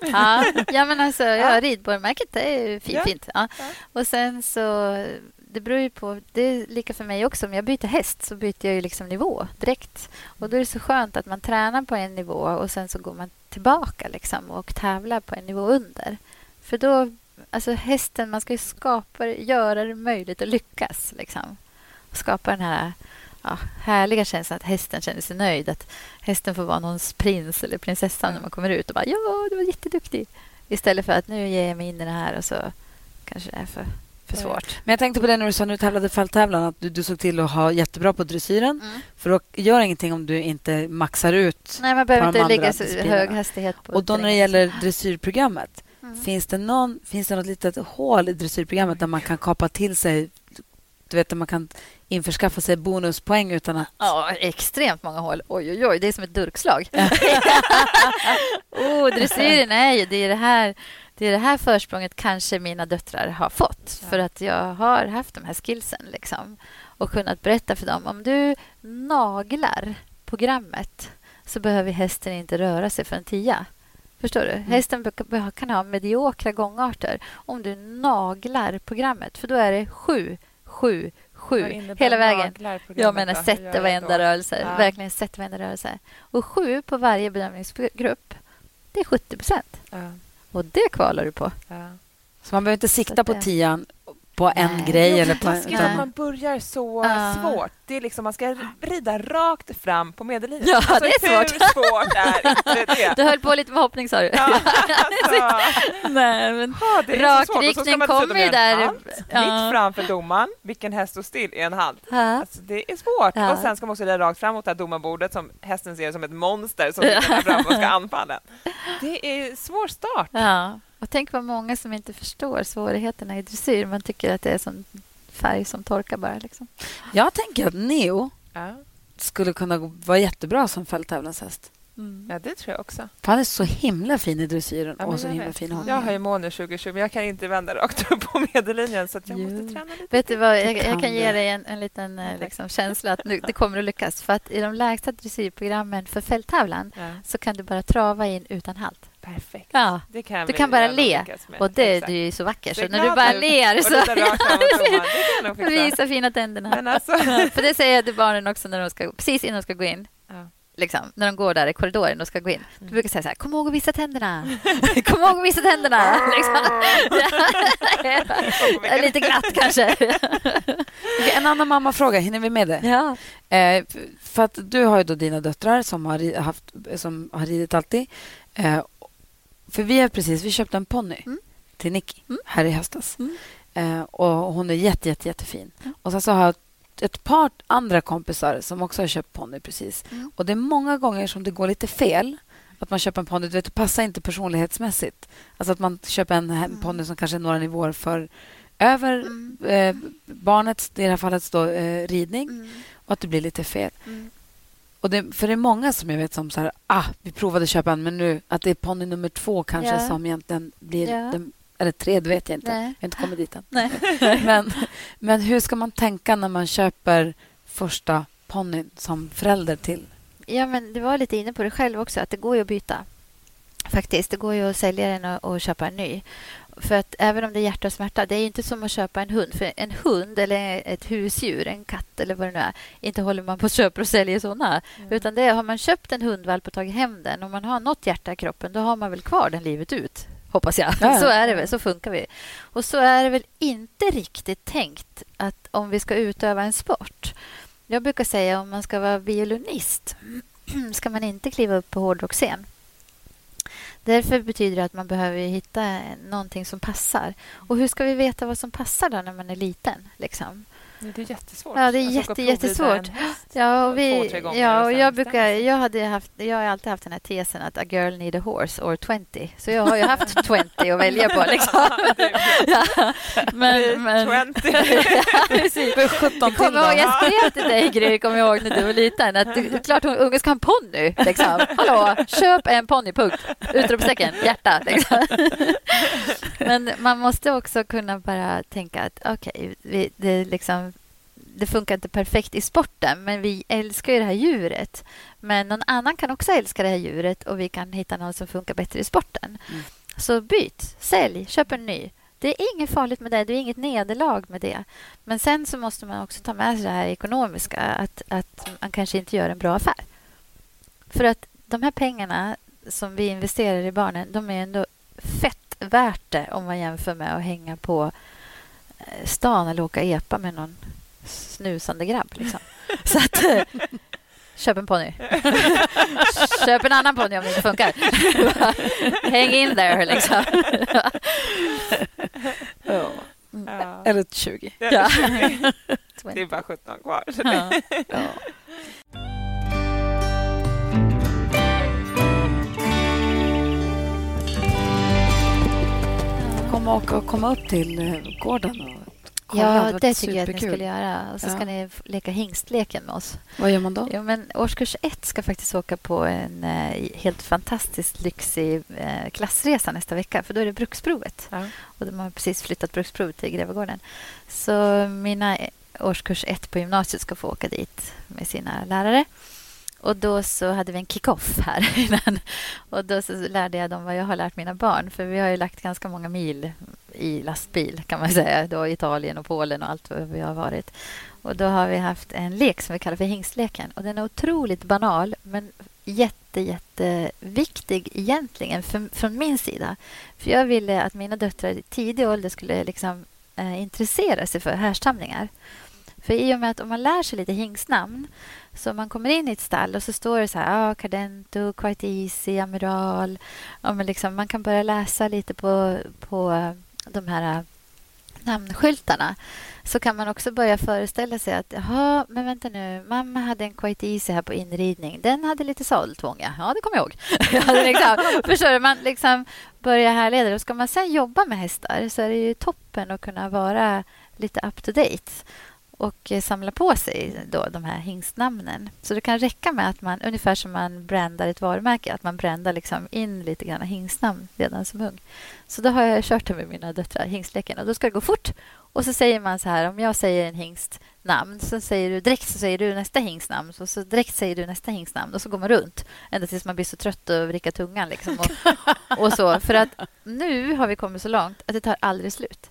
Speaker 3: Ja, ja men alltså, ja, ridborgmärket är fint.
Speaker 2: Ja.
Speaker 3: fint. Ja. Och sen så det beror ju på... Det är lika för mig också. Om jag byter häst så byter jag ju liksom nivå direkt. Och Då är det så skönt att man tränar på en nivå och sen så går man tillbaka liksom, och tävlar på en nivå under. För då... Alltså hästen, man ska ju skapa, göra det möjligt att lyckas. Liksom. Skapa den här ja, härliga känslan att hästen känner sig nöjd. Att hästen får vara någons prins eller prinsessa när man kommer ut och bara ja, du var jätteduktig. Istället för att nu ger jag mig in i det här och så kanske det är för, för svårt.
Speaker 1: Men jag tänkte på det när du sa när du tävlade fälttävlan att du, du såg till att ha jättebra på dressyren.
Speaker 3: Mm.
Speaker 1: För då gör ingenting om du inte maxar ut.
Speaker 3: Nej, man behöver inte ligga så hög hastighet på
Speaker 1: Och då när det gäller dressyrprogrammet,
Speaker 3: Mm.
Speaker 1: finns, det någon, finns det något litet hål i dressyrprogrammet där man kan kapa till sig du vet, där man kan införskaffa sig bonuspoäng utan att...
Speaker 3: Ja, extremt många hål. Oj, oj, oj. Det är som ett durkslag. oh, dressyren är ju... Det är det här, det är det här försprånget kanske mina döttrar har fått. För att jag har haft de här skillsen. Liksom, och kunnat berätta för dem. Om du naglar programmet så behöver hästen inte röra sig för en tia. Förstår du? Hästen be- be- kan ha mediokra gångarter om du naglar programmet. För då är det sju, sju, sju hela vägen. Jag menar
Speaker 2: jag
Speaker 3: varenda rörelse.
Speaker 2: Ja.
Speaker 3: Verkligen sätta varenda rörelse. Och sju på varje bedömningsgrupp, det är 70 procent.
Speaker 2: Ja,
Speaker 3: Och det kvalar du på.
Speaker 2: ja.
Speaker 1: Så man behöver inte sikta på tian på en
Speaker 3: Nej.
Speaker 1: grej.
Speaker 2: Jo,
Speaker 1: eller på,
Speaker 2: taskigt
Speaker 1: utan-
Speaker 2: att man börjar så
Speaker 3: Ja.
Speaker 2: svårt. Det är liksom, man ska rida rakt fram på medellinjen.
Speaker 3: Ja,
Speaker 2: alltså,
Speaker 3: det är
Speaker 2: hur
Speaker 3: svårt.
Speaker 2: svårt är inte det?
Speaker 3: Du höll på lite med hoppning, sa du.
Speaker 2: Ja, alltså,
Speaker 3: Nej, men
Speaker 2: ja, det svårt.
Speaker 3: Rakriktning kommer ju där. Ja.
Speaker 2: Mitt framför domaren. Vilken häst står still i en halt?
Speaker 3: Ja.
Speaker 2: Alltså, det är svårt.
Speaker 3: Ja.
Speaker 2: Och Sen ska man också rida rakt fram mot det här domarbordet som hästen ser som ett monster som sitter framme och ska anfalla. Det är svår start.
Speaker 3: Ja. Och tänk vad många som inte förstår svårigheterna i dressyr. Man tycker att det är som färg som torkar bara. Liksom.
Speaker 1: Jag tänker att Neo
Speaker 2: Ja.
Speaker 1: skulle kunna vara jättebra som fälttävlanshäst.
Speaker 2: ja, det tror jag också.
Speaker 1: För han är så himla fin i dressyren
Speaker 2: Ja,
Speaker 1: och så
Speaker 2: jag
Speaker 1: himla
Speaker 2: vet.
Speaker 1: fin honom.
Speaker 2: Jag har ju nu 2020, men jag kan inte vända rakt upp på medellinjen så att jag
Speaker 3: Jo.
Speaker 2: måste träna lite.
Speaker 3: Vet du vad, jag,
Speaker 1: kan
Speaker 3: jag kan ge dig en, en liten eh, liksom, känsla att nu, det kommer att lyckas. För att i de lägsta dressyrprogrammen för fälttävlan
Speaker 2: Ja,
Speaker 3: så kan du bara trava in utan halt.
Speaker 2: Perfekt.
Speaker 3: Ja.
Speaker 2: Det kan
Speaker 3: Du kan bara le. Och det, det är ju så vackert.
Speaker 2: Se
Speaker 3: Så när du bara
Speaker 2: ut
Speaker 3: ler så...
Speaker 2: Det.
Speaker 3: Visa fina tänderna.
Speaker 2: Alltså,
Speaker 3: För det säger jag till barnen också när de ska, precis innan de ska gå in.
Speaker 2: Ja.
Speaker 3: Liksom, när de går där i korridoren och ska gå in.
Speaker 2: Mm.
Speaker 3: brukar jag säga så här, kom ihåg att visa tänderna. kom ihåg att visa tänderna. liksom. Lite glatt kanske.
Speaker 1: En annan mammafråga, hinner vi med det?
Speaker 3: ja.
Speaker 1: Eh, för att du har ju då dina döttrar som har, haft, som har ridit alltid. Eh, för vi har precis vi köpte en ponny
Speaker 3: Mm.
Speaker 1: till Nicky
Speaker 3: Mm.
Speaker 1: här i höstas.
Speaker 3: Mm.
Speaker 1: Eh, och hon är jätte, jätte, jättefin. Och sen så har jag ett par andra kompisar som också har köpt ponny precis.
Speaker 3: Mm.
Speaker 1: Och det är många gånger som det går lite fel. Att man köper en ponny, du vet, det passar inte personlighetsmässigt. Alltså att man köper en mm. ponny som kanske är några nivåer för över
Speaker 3: Mm.
Speaker 1: eh, barnets, i det här fallet då, eh, ridning
Speaker 3: Mm.
Speaker 1: och att det blir lite fel.
Speaker 3: Mm.
Speaker 1: Och det, för det är många som jag vet som så här, ah, vi provade köpa en men nu att det är ponny nummer två kanske
Speaker 3: Ja.
Speaker 1: som egentligen blir
Speaker 3: Ja.
Speaker 1: den, eller tre, det vet jag inte.
Speaker 3: Nej.
Speaker 1: Jag har inte kommit dit än.
Speaker 3: Nej.
Speaker 1: men, men hur ska man tänka när man köper första ponnyn som förälder till?
Speaker 3: Ja, men du var lite inne på det själv också, att det går ju att byta. Faktiskt, det går ju att sälja den och, och köpa en ny. För att även om det är hjärta och smärta, det är inte som att köpa en hund. För en hund eller ett husdjur, en katt eller vad det nu är, inte håller man på och köper och säljer såna. Utan det har man köpt en hundvalp och tagit hem den och man har något hjärta i kroppen, då har man väl kvar den livet ut. Hoppas jag.
Speaker 1: Ja.
Speaker 3: Så är det väl, så funkar vi. Och så är det väl inte riktigt tänkt att om vi ska utöva en sport. Jag brukar säga om man ska vara violinist ska man inte kliva upp på hårdrocksscen. Därför betyder det att man behöver hitta någonting som passar. Och hur ska vi veta vad som passar då när man är liten? Liksom?
Speaker 2: Det är jättesvårt.
Speaker 3: Ja, det är jätte, jättesvårt. Ja, och vi,
Speaker 2: gånger
Speaker 3: ja,
Speaker 2: och
Speaker 3: jag, brukar, jag, hade haft, jag har alltid haft den här tesen att a girl need a horse or 20. Så jag har ju haft 20 att välja på. Liksom. ja, men, men,
Speaker 2: 20.
Speaker 3: ja, precis.
Speaker 1: För 17
Speaker 3: Jag
Speaker 1: till
Speaker 3: kommer ihåg, jag skrev till dig Gry, jag ihåg när du var liten, att det, är klart hon, ungen ska ha en ponny. Liksom. Hallå, köp en ponny, punkt. Utropstecken, hjärta. Liksom. Men man måste också kunna bara tänka att okej, vi det, liksom, det funkar inte perfekt i sporten, men vi älskar ju det här djuret. Men någon annan kan också älska det här djuret och vi kan hitta någon som funkar bättre i sporten.
Speaker 1: Mm.
Speaker 3: Så byt, sälj, köp en ny. Det är inget farligt med det. Det är inget nederlag med det. Men sen så måste man också ta med sig det här ekonomiska. Att, att man kanske inte gör en bra affär. För att de här pengarna som vi investerar i barnen, de är ändå fett värt det om man jämför med att hänga på eh, stan eller åka epa med någon snusande grabb. Liksom. Så att, köp en ponny. köp en annan ponny om det inte funkar. Häng in there, liksom.
Speaker 4: Ja.
Speaker 2: Ja.
Speaker 4: Eller 20.
Speaker 3: Ja.
Speaker 2: Det är bara 17 kvar.
Speaker 3: Ja.
Speaker 4: Ja. Komma, och, komma upp till eh, gården och.
Speaker 3: Ja,
Speaker 4: var
Speaker 3: det tycker jag att ni skulle göra. Och så ska
Speaker 4: Ja.
Speaker 3: ni f- leka hingstleken med oss.
Speaker 4: Vad gör man då?
Speaker 3: Jo, men årskurs ett ska faktiskt åka på en eh, helt fantastiskt lyxig eh, klassresa nästa vecka. För då är det bruksprovet.
Speaker 2: Ja.
Speaker 3: Och de har precis flyttat bruksprovet till Grevegården. Så mina eh, årskurs ett på gymnasiet ska få åka dit med sina lärare. Och då så hade vi en kick-off här innan. Och då så lärde jag dem vad jag har lärt mina barn. För vi har ju lagt ganska många mil i lastbil kan man säga. Då Italien och Polen och allt vad vi har varit. Och då har vi haft en lek som vi kallar för hingstleken. Och den är otroligt banal men jätte, jätteviktig egentligen för, från min sida. För jag ville att mina döttrar i tidig ålder skulle liksom, eh, intressera sig för härstamningar. För i och med att om man lär sig lite hingstnamn så man kommer in i ett stall och så står det så här, ah, Cardento, Quite Easy, Amiral. Ja, men liksom, man kan börja läsa lite på, på eh, de här eh, namnskyltarna. Så kan man också börja föreställa sig att, jaha, men vänta nu, mamma hade en Quite Easy här på inridning. Den hade lite sadeltvång, ja. Det kommer jag ihåg. Liksom, förstår du? Man liksom börjar härleda. Och ska man sen jobba med hästar så är det ju toppen att kunna vara lite up to date och eh, samla på sig då de här hingstnamnen. Så det kan räcka med att man, ungefär som man brandar ett varumärke, att man brandar liksom in lite grann hingstnamn redan som ung. Så då har jag kört det med mina döttrar, hingstleken. Och då ska det gå fort. Och så säger man så här, om jag säger en hingstnamn, så säger du direkt så säger du nästa hingstnamn, och så direkt säger du nästa hingstnamn. Och så går man runt ända tills man blir så trött och vrickar tungan. Liksom, och, och så. För att nu har vi kommit så långt att det tar aldrig slut.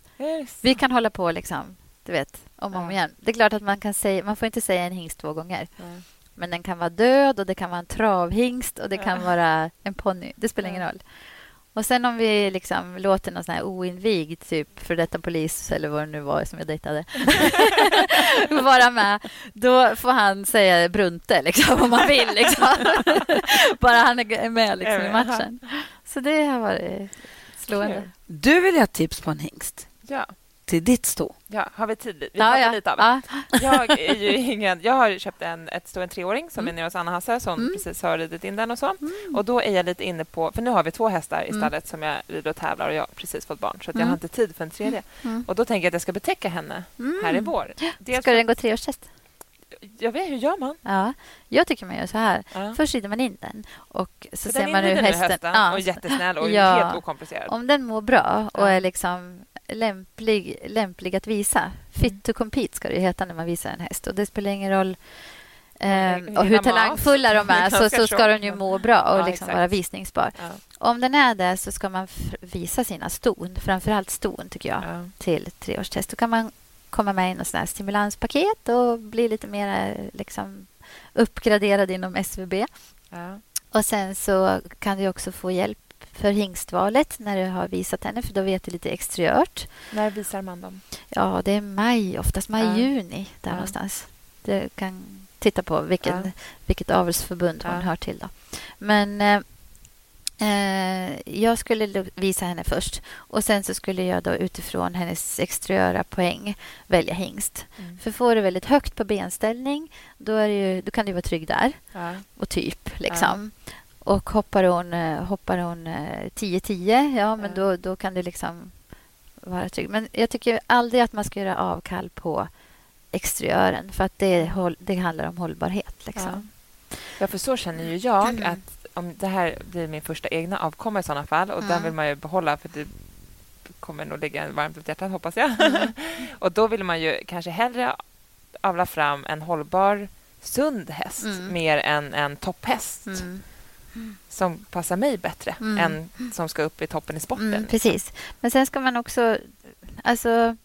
Speaker 3: Vi kan hålla på liksom, du vet, om och om igen. Det är klart att man kan säga, man får inte säga en hingst två gånger. Men den kan vara död och det kan vara en travhingst och det kan vara en ponny. Det spelar ingen roll. Och sen om vi liksom låter någon sån här oinvigd, typ för detta polis eller vad det nu var som jag dejtade, vara med, då får han säga Brunte liksom, om man vill. Liksom. Bara han är med liksom, i matchen. Så det har varit slående.
Speaker 4: Du vill ha tips på en hingst
Speaker 2: Ja.
Speaker 4: Till ditt sto.
Speaker 2: Ja, har vi tid? Vi
Speaker 3: Ja,
Speaker 2: pratar
Speaker 3: ja.
Speaker 2: lite av
Speaker 3: Ja.
Speaker 2: Jag, är ju ingen, jag har köpt en, ett stå en treåring som är nere hos Anna Hasse som
Speaker 3: Mm.
Speaker 2: precis har ridit in den och så. Och då är jag lite inne på, för nu har vi två hästar i
Speaker 3: Mm.
Speaker 2: stallet som jag rider och tävlar och jag har precis fått barn så att jag
Speaker 3: Mm.
Speaker 2: har inte tid för en tredje.
Speaker 3: Mm.
Speaker 2: Och då tänker jag att jag ska betäcka henne
Speaker 3: Mm.
Speaker 2: här i vår. Dels
Speaker 3: Ska den gå treårstest?
Speaker 2: Jag vet, hur gör man?
Speaker 3: Ja, jag tycker man gör så här.
Speaker 2: Ja.
Speaker 3: Först rider man in den och så ser man hur hästen...
Speaker 2: hösten
Speaker 3: ja,
Speaker 2: och jättesnäll och
Speaker 3: Ja.
Speaker 2: helt okomplicerad.
Speaker 3: Om den mår bra och är liksom lämplig, lämplig att visa. Fit to compete ska det ju heta när man visar en häst. Och det spelar ingen roll eh,
Speaker 2: hinna
Speaker 3: och hur talangfulla de är så, så ska den ju må bra och
Speaker 2: Ja,
Speaker 3: liksom vara visningsbar.
Speaker 2: Ja.
Speaker 3: Om den är det så ska man visa sina ston, framförallt ston tycker jag,
Speaker 2: Ja.
Speaker 3: till treårstest. Då kan man komma med i något sånt stimulanspaket och bli lite mer liksom, uppgraderad inom SVB.
Speaker 2: Ja.
Speaker 3: Och sen så kan du också få hjälp för hingstvalet när du har visat henne, för då vet du lite exteriört.
Speaker 2: När visar man dem?
Speaker 3: Ja, det är maj, oftast maj,
Speaker 2: Ja.
Speaker 3: juni där
Speaker 2: Ja.
Speaker 3: någonstans. Du kan titta på vilken,
Speaker 2: Ja.
Speaker 3: vilket avelsförbund hon hör till. Då. Men eh, eh, jag skulle visa henne först och sen så skulle jag då utifrån hennes exteriöra poäng välja hingst.
Speaker 2: Mm.
Speaker 3: För får du väldigt högt på benställning då, är ju, då kan du vara trygg där
Speaker 2: Ja.
Speaker 3: och typ. Liksom. Och hoppar hon, eh, hoppar hon eh, 10-10, ja, men
Speaker 2: Ja.
Speaker 3: då, då kan det liksom vara trygg. Men jag tycker aldrig att man ska göra avkall på exteriören för att det, det handlar om hållbarhet. Liksom.
Speaker 2: Ja, för så känner ju jag
Speaker 3: Mm.
Speaker 2: att om det här blir min första egna avkomma i sådana fall och den
Speaker 3: Mm.
Speaker 2: vill man ju behålla för det kommer nog ligga en varmt om hjärtat, hoppas jag.
Speaker 3: Mm.
Speaker 2: och då vill man ju kanske hellre avla fram en hållbar, sund häst
Speaker 3: Mm.
Speaker 2: mer än en topphäst
Speaker 3: Mm.
Speaker 2: som passar mig bättre
Speaker 3: Mm.
Speaker 2: än som ska upp i toppen i sporten.
Speaker 3: Mm, precis. Men sen ska man också Alltså,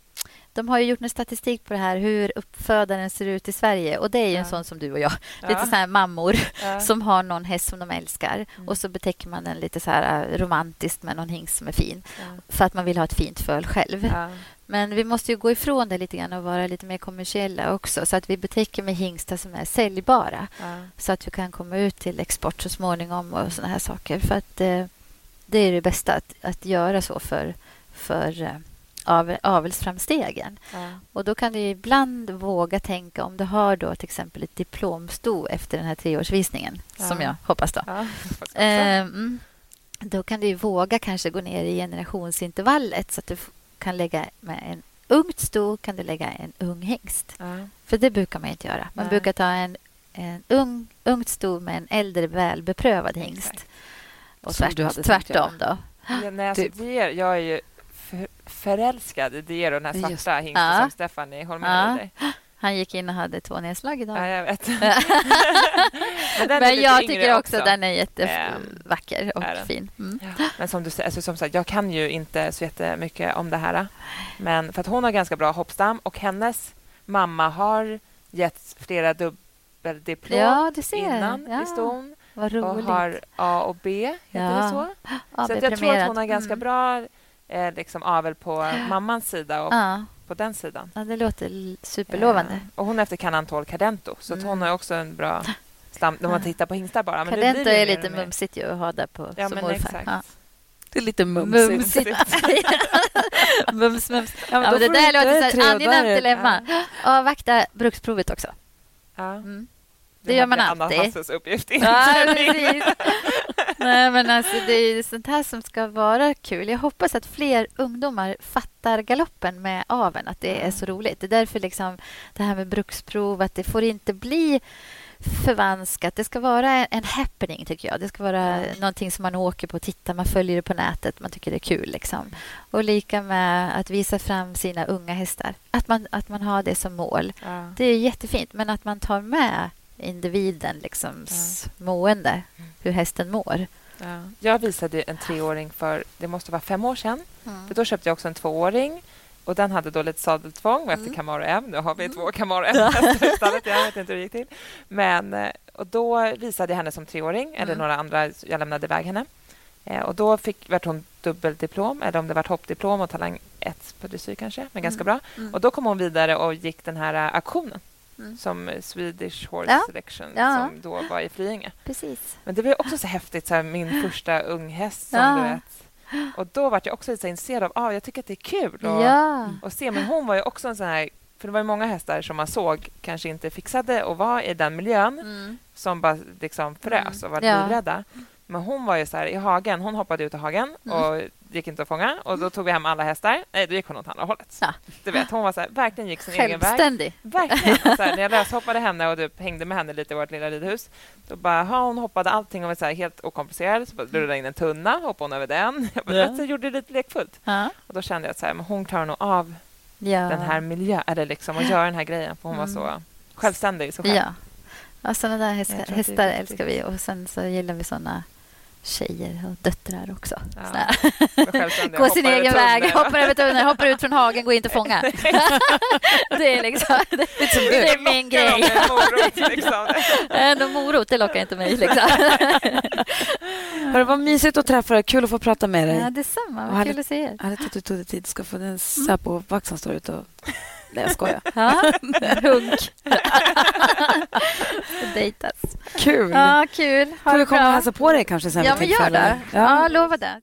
Speaker 3: de har ju gjort en statistik på det här hur uppfödaren ser ut i Sverige. Och Det är ju en sån som du och jag.
Speaker 2: Ja.
Speaker 3: Lite så här mammor
Speaker 2: Ja.
Speaker 3: som har någon häst som de älskar.
Speaker 2: Mm.
Speaker 3: Och så betäcker man den lite så här eh, romantiskt med någon hingst som är fin.
Speaker 2: Ja.
Speaker 3: För att man vill ha ett fint föl själv.
Speaker 2: Ja.
Speaker 3: Men vi måste ju gå ifrån det lite grann och vara lite mer kommersiella också. Så att vi betäcker med hingstar som är säljbara.
Speaker 2: Ja.
Speaker 3: Så att vi kan komma ut till export så småningom och såna här saker. För att eh, det är det bästa att, att göra så för, för eh, av, avelsframstegen.
Speaker 2: Ja.
Speaker 3: Och då kan du ibland våga tänka om du har då till exempel ett diplomsto efter den här treårsvisningen,
Speaker 2: Ja.
Speaker 3: som jag hoppas då.
Speaker 2: Ja. Fast också.
Speaker 3: Eh, mm, då kan du våga kanske gå ner i generationsintervallet så att du kan lägga med en ungt sto kan du lägga en ung hingst.
Speaker 2: Ja.
Speaker 3: För det brukar man inte göra. Man
Speaker 2: Nej.
Speaker 3: brukar ta en, en ung, ungt sto med en äldre välbeprövad hingst.
Speaker 2: Exakt.
Speaker 3: Och tvärt, tvärtom då.
Speaker 2: Ja, nej, alltså,
Speaker 4: Typ.
Speaker 2: Dier, jag är ju förälskad i Dier och den här
Speaker 4: Just-
Speaker 2: svarta hingsten
Speaker 3: Ja.
Speaker 2: som Stefan i Holmén
Speaker 3: Ja.
Speaker 2: rider.
Speaker 3: Han gick in och hade två nedslag idag.
Speaker 2: Ja, jag vet. Men,
Speaker 3: Men jag tycker också den är
Speaker 2: Ehm,
Speaker 3: jättevacker och
Speaker 2: är
Speaker 3: fin. Mm.
Speaker 2: Men som du säger, alltså, som sagt, jag kan ju inte så jättemycket om det här. Men för att hon har ganska bra hoppstam och hennes mamma har gett flera dubbeldiplom
Speaker 3: Ja,
Speaker 2: innan
Speaker 3: ja.
Speaker 2: i ston
Speaker 3: Vad
Speaker 2: och
Speaker 3: roligt.
Speaker 2: har A och B, heter
Speaker 3: Ja.
Speaker 2: det så?
Speaker 3: Ja,
Speaker 2: så att jag tror att hon har ganska
Speaker 3: Mm.
Speaker 2: bra eh, liksom, avel på mammans sida och
Speaker 3: Ja.
Speaker 2: på den sidan.
Speaker 3: ja, det låter superlovande.
Speaker 2: Eh, och hon är efter Canantol Cadento, så att hon
Speaker 3: Mm.
Speaker 2: har också en bra stam... Om man tittar på hingstar bara. Men det
Speaker 3: är lite
Speaker 2: och
Speaker 3: mumsigt ju att ha där på
Speaker 2: Ja,
Speaker 3: som
Speaker 2: men
Speaker 3: morfar.
Speaker 2: exakt.
Speaker 3: Ja.
Speaker 4: Det är lite mumsigt.
Speaker 3: Mumsigt. mums, mums.
Speaker 4: Ja, men
Speaker 3: Ja, men det där låter så här angenämt dilemma. Avvakta bruksprovet också.
Speaker 2: Ja.
Speaker 3: Mm. Det gör man
Speaker 2: hade Anna
Speaker 3: alltid.
Speaker 2: Hasses uppgift.
Speaker 3: Ja. Nej, men alltså, det är sånt här som ska vara kul. Jag hoppas att fler ungdomar fattar galoppen med aveln, att det är så roligt. Det är därför liksom det här med bruksprov, att det får inte bli förvanskat. Det ska vara en happening, tycker jag. Det ska vara någonting som man åker på och tittar. Man följer det på nätet. Man tycker det är kul. Liksom. Och lika med att visa fram sina unga hästar. Att man, att man har det som mål.
Speaker 2: Ja.
Speaker 3: Det är jättefint, men att man tar med individen, liksom, s- mående, hur hästen mår.
Speaker 2: Ja. Jag visade en treåring för, det måste vara fem år sedan.
Speaker 3: Mm.
Speaker 2: För då köpte jag också en tvååring. Och Den hade då lite sadeltvång och efter
Speaker 3: Mm.
Speaker 2: Camaro M. Nu har vi två Camaro M-hästar i stallet. Jag vet inte hur det gick till. Men, eh, och då visade jag henne som treåring, eller
Speaker 3: Mm.
Speaker 2: några andra. Jag lämnade iväg henne. Eh, Och Då fick, vart hon dubbeldiplom, eller om det var hoppdiplom och talang 1 på dressyr kanske, men ganska bra.
Speaker 3: Mm.
Speaker 2: Och Då kom hon vidare och gick den här eh, auktionen
Speaker 3: Mm.
Speaker 2: som eh, Swedish Horse
Speaker 3: Ja.
Speaker 2: Selection
Speaker 3: Ja.
Speaker 2: som då var i Flyinge.
Speaker 3: Precis.
Speaker 2: Men det var också så häftigt, så här, min första unghäst som
Speaker 3: Ja.
Speaker 2: du vet. Och då var jag också lite så intresserad av, ah, jag tycker att det är kul och,
Speaker 3: Ja.
Speaker 2: och se. Men hon var ju också en sån här, för det var ju många hästar som man såg kanske inte fixade att vara i den miljön
Speaker 3: Mm.
Speaker 2: som bara liksom frös och var livrädda. Men hon var ju så här i hagen, hon hoppade ut i hagen
Speaker 3: Mm.
Speaker 2: och gick inte att fånga och då tog vi hem alla hästar. Nej, då gick hon åt andra hållet.
Speaker 3: Ja.
Speaker 2: Du vet, hon var så här, verkligen gick sin egen väg.
Speaker 3: Självständig.
Speaker 2: Verkligen. Så här, när jag löshoppade henne och typ hängde med henne lite i vårt lilla ridhus då bara, ha, hon hoppade allting och var så här, helt okomplicerad. Så bara rullade in en tunna, hoppade hon över den. Jag bara,
Speaker 3: Ja.
Speaker 2: så gjorde det lite lekfullt.
Speaker 3: Ja.
Speaker 2: Och då kände jag att så här, men hon klarar nog av
Speaker 3: Ja.
Speaker 2: den här miljön, eller liksom att göra den här grejen. För hon var
Speaker 3: Mm.
Speaker 2: så självständig i sig själv.
Speaker 3: Ja. ja såna där hästar, hästar älskar vi. Och sen så gillar vi såna tjejer och döttrar också.
Speaker 2: Ja.
Speaker 3: Gå sin egen väg, hoppar över tunneln, hoppar ut från hagen, går inte att fånga. det är liksom det, det är min grej.
Speaker 2: morot, liksom.
Speaker 3: En morot, det lockar inte mig. Liksom.
Speaker 4: Hörru, vad mysigt att träffa dig. Kul att få prata med dig.
Speaker 3: Ja, detsamma. Vad kul att se er.
Speaker 4: Härligt att du tog dig tid. Ska få en Säpo-vax som står ute och... Nej, jag skojar.
Speaker 3: Ja, hunk. Dejtas.
Speaker 4: Kul!
Speaker 3: Ja, kul. Ha
Speaker 4: Får vi komma och hälsa på dig kanske sen
Speaker 3: Ja, men gör det. Ja, lova det.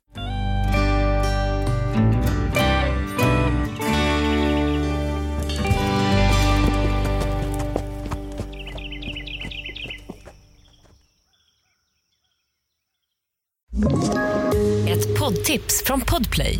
Speaker 5: Ett poddtips från Podplay.